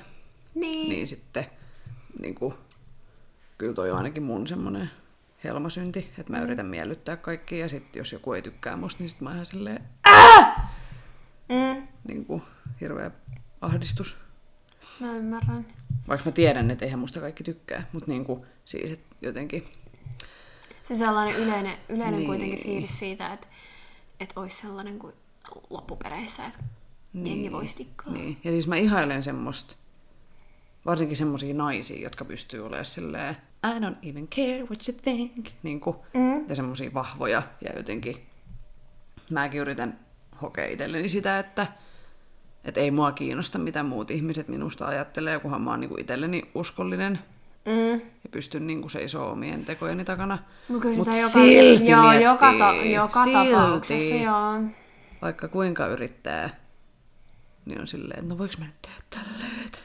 Niin. Niin sitten, niinku, kyllä toi on ainakin mun semmonen helmasynti, että mä mm. yritän miellyttää kaikkia ja sitten jos joku ei tykkää musta, niin sit mä ihan silleen Ää! Mm. Niinku, hirveä ahdistus. Mä ymmärrän. Vaikka mä tiedän, että eihän musta kaikki tykkää, mutta niinku, siis et jotenkin... Se sellainen yleinen, yleinen Niin. niin. kuitenkin fiilis siitä, että, että olisi sellainen kuin loppupeleissä, että niin. jengi voisi tikkaa. Niin. Ja siis mä ihailen semmoista, varsinkin semmoisia naisia, jotka pystyy olemaan silleen, I don't even care what you think. Niin kuin, Mm. Ja semmoisia vahvoja ja jotenkin mäkin yritän hokea itselleni sitä, että, että ei mua kiinnosta, mitä muut ihmiset minusta ajattelee, kunhan mä oon niin itselleni uskollinen Mm. ja pystyn niin kuin seisoo omien tekojeni takana. Mut kyllä Mut joka, silti joo, miettii, joka, ta, joka silti, tapauksessa, joo. Vaikka kuinka yrittää, niin on silleen, että no voiko mä nyt tehdä tälleen, että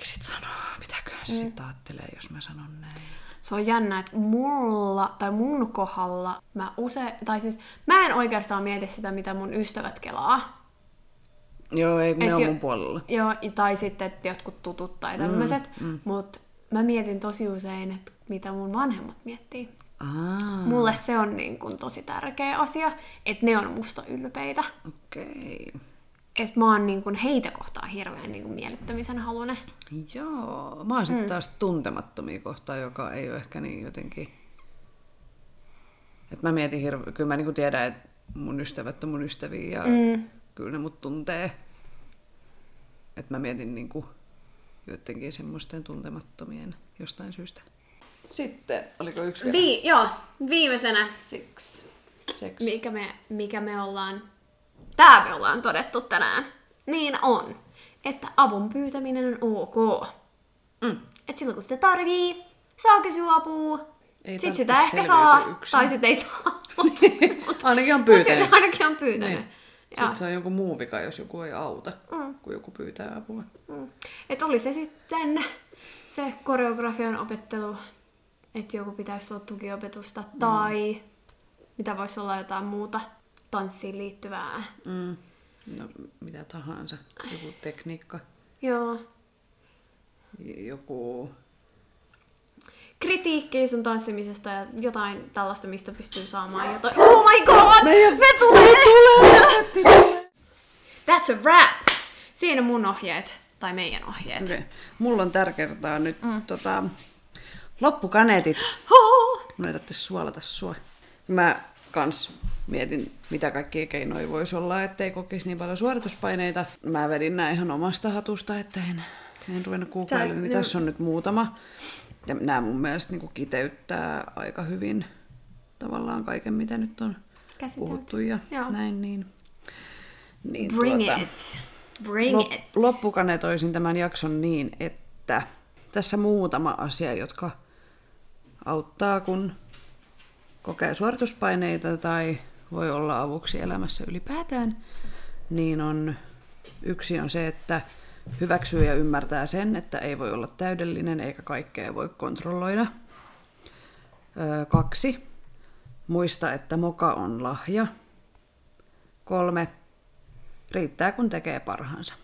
toikin sit sanoo, mitäköhän se mm. sit ajattelee, jos mä sanon näin. Se on jännä, että mulla, tai mun kohdalla, mä usein, tai siis mä en oikeastaan mieti sitä, mitä mun ystävät kelaa. Joo, ei, ne Et on jo- mun puolella. Joo, tai sitten että jotkut tutut tai tämmöiset, mm, mm. mutta mä mietin tosi usein, että mitä mun vanhemmat miettii. Aa, Mulle se on niin kun tosi tärkeä asia, että ne on musta ylpeitä. okei. Okay. Että mä oon niin kun heitä kohtaan hirveän niin kun miellyttämisen halunen. Joo, mä oon sitten mm. taas tuntemattomia kohtaa, joka ei ole ehkä niin jotenkin... Että mä mietin hirveän, kyllä mä niinku tiedän, että mun ystävät on mun ystäviä ja mm. kyllä ne mut tuntee. Että mä mietin niinku jotenkin semmoisten tuntemattomien jostain syystä. Sitten, oliko yksi vielä? Vi- joo, viimeisenä Six. Sex. mikä me, mikä me ollaan, tää me ollaan todettu tänään, niin on, että avun pyytäminen on ok. Mm. Et silloin kun sitä tarvii, saa kysyä apua. Ei Sitten tarvitse sitä ehkä saa, yksin. tai sitten ei saa. Ainakin on Mutta pyytänyt. sitten ainakin on pyytänyt. Niin. Joo. Sitten se on joku muu vika, jos joku ei auta, mm. kun joku pyytää apua. Mm. Et oli se sitten se koreografian opettelu, että joku pitäisi olla tukiopetusta, Mm. tai mitä voisi olla jotain muuta tanssiin liittyvää. Mm. No, mitä tahansa. Joku tekniikka, Joo. joku... Kritiikkiä sun tanssimisesta ja jotain tällaista, mistä pystyy saamaan jotain. Oh my god! Me, me tulee! tulee! That's a wrap! Siinä mun ohjeet, tai meidän ohjeet. Okay. Mulla on tällä kertaa nyt mm. tota, loppukaneetit. Mun ei tarvitse suolata sua. Mä kans mietin, mitä kaikkia keinoja voisi olla, ettei kokisi niin paljon suorituspaineita. Mä vedin nää ihan omasta hatusta, että en, en ruvennut googlailemaan, niin tässä on nyt muutama. Ja nämä mun mielestä niin kiteyttää aika hyvin tavallaan kaiken, mitä nyt on Käsitelty. puhuttu ja Joo. näin. Niin, niin Bring it. Bring lop- it. loppukanetoisin tämän jakson niin, että tässä muutama asia, jotka auttaa, kun kokee suorituspaineita tai voi olla avuksi elämässä ylipäätään, niin on yksi on se, että hyväksyy ja ymmärtää sen, että ei voi olla täydellinen eikä kaikkea voi kontrolloida. Öö, kaksi. Muista, että moka on lahja. Kolme. Riittää, kun tekee parhaansa.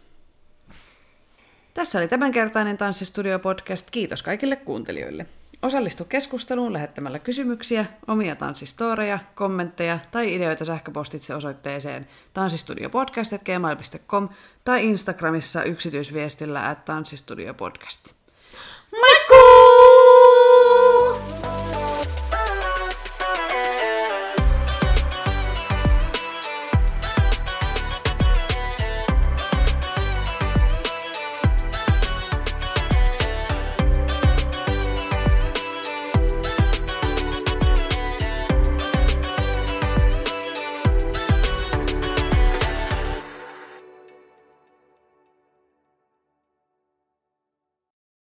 Tässä oli tämänkertainen Tanssistudio-podcast. Kiitos kaikille kuuntelijoille. Osallistu keskusteluun lähettämällä kysymyksiä, omia tanssistoreja, kommentteja tai ideoita sähköpostitse osoitteeseen tanssistudiopodcast.gmail.com tai Instagramissa yksityisviestillä at tanssistudiopodcast. Moikka!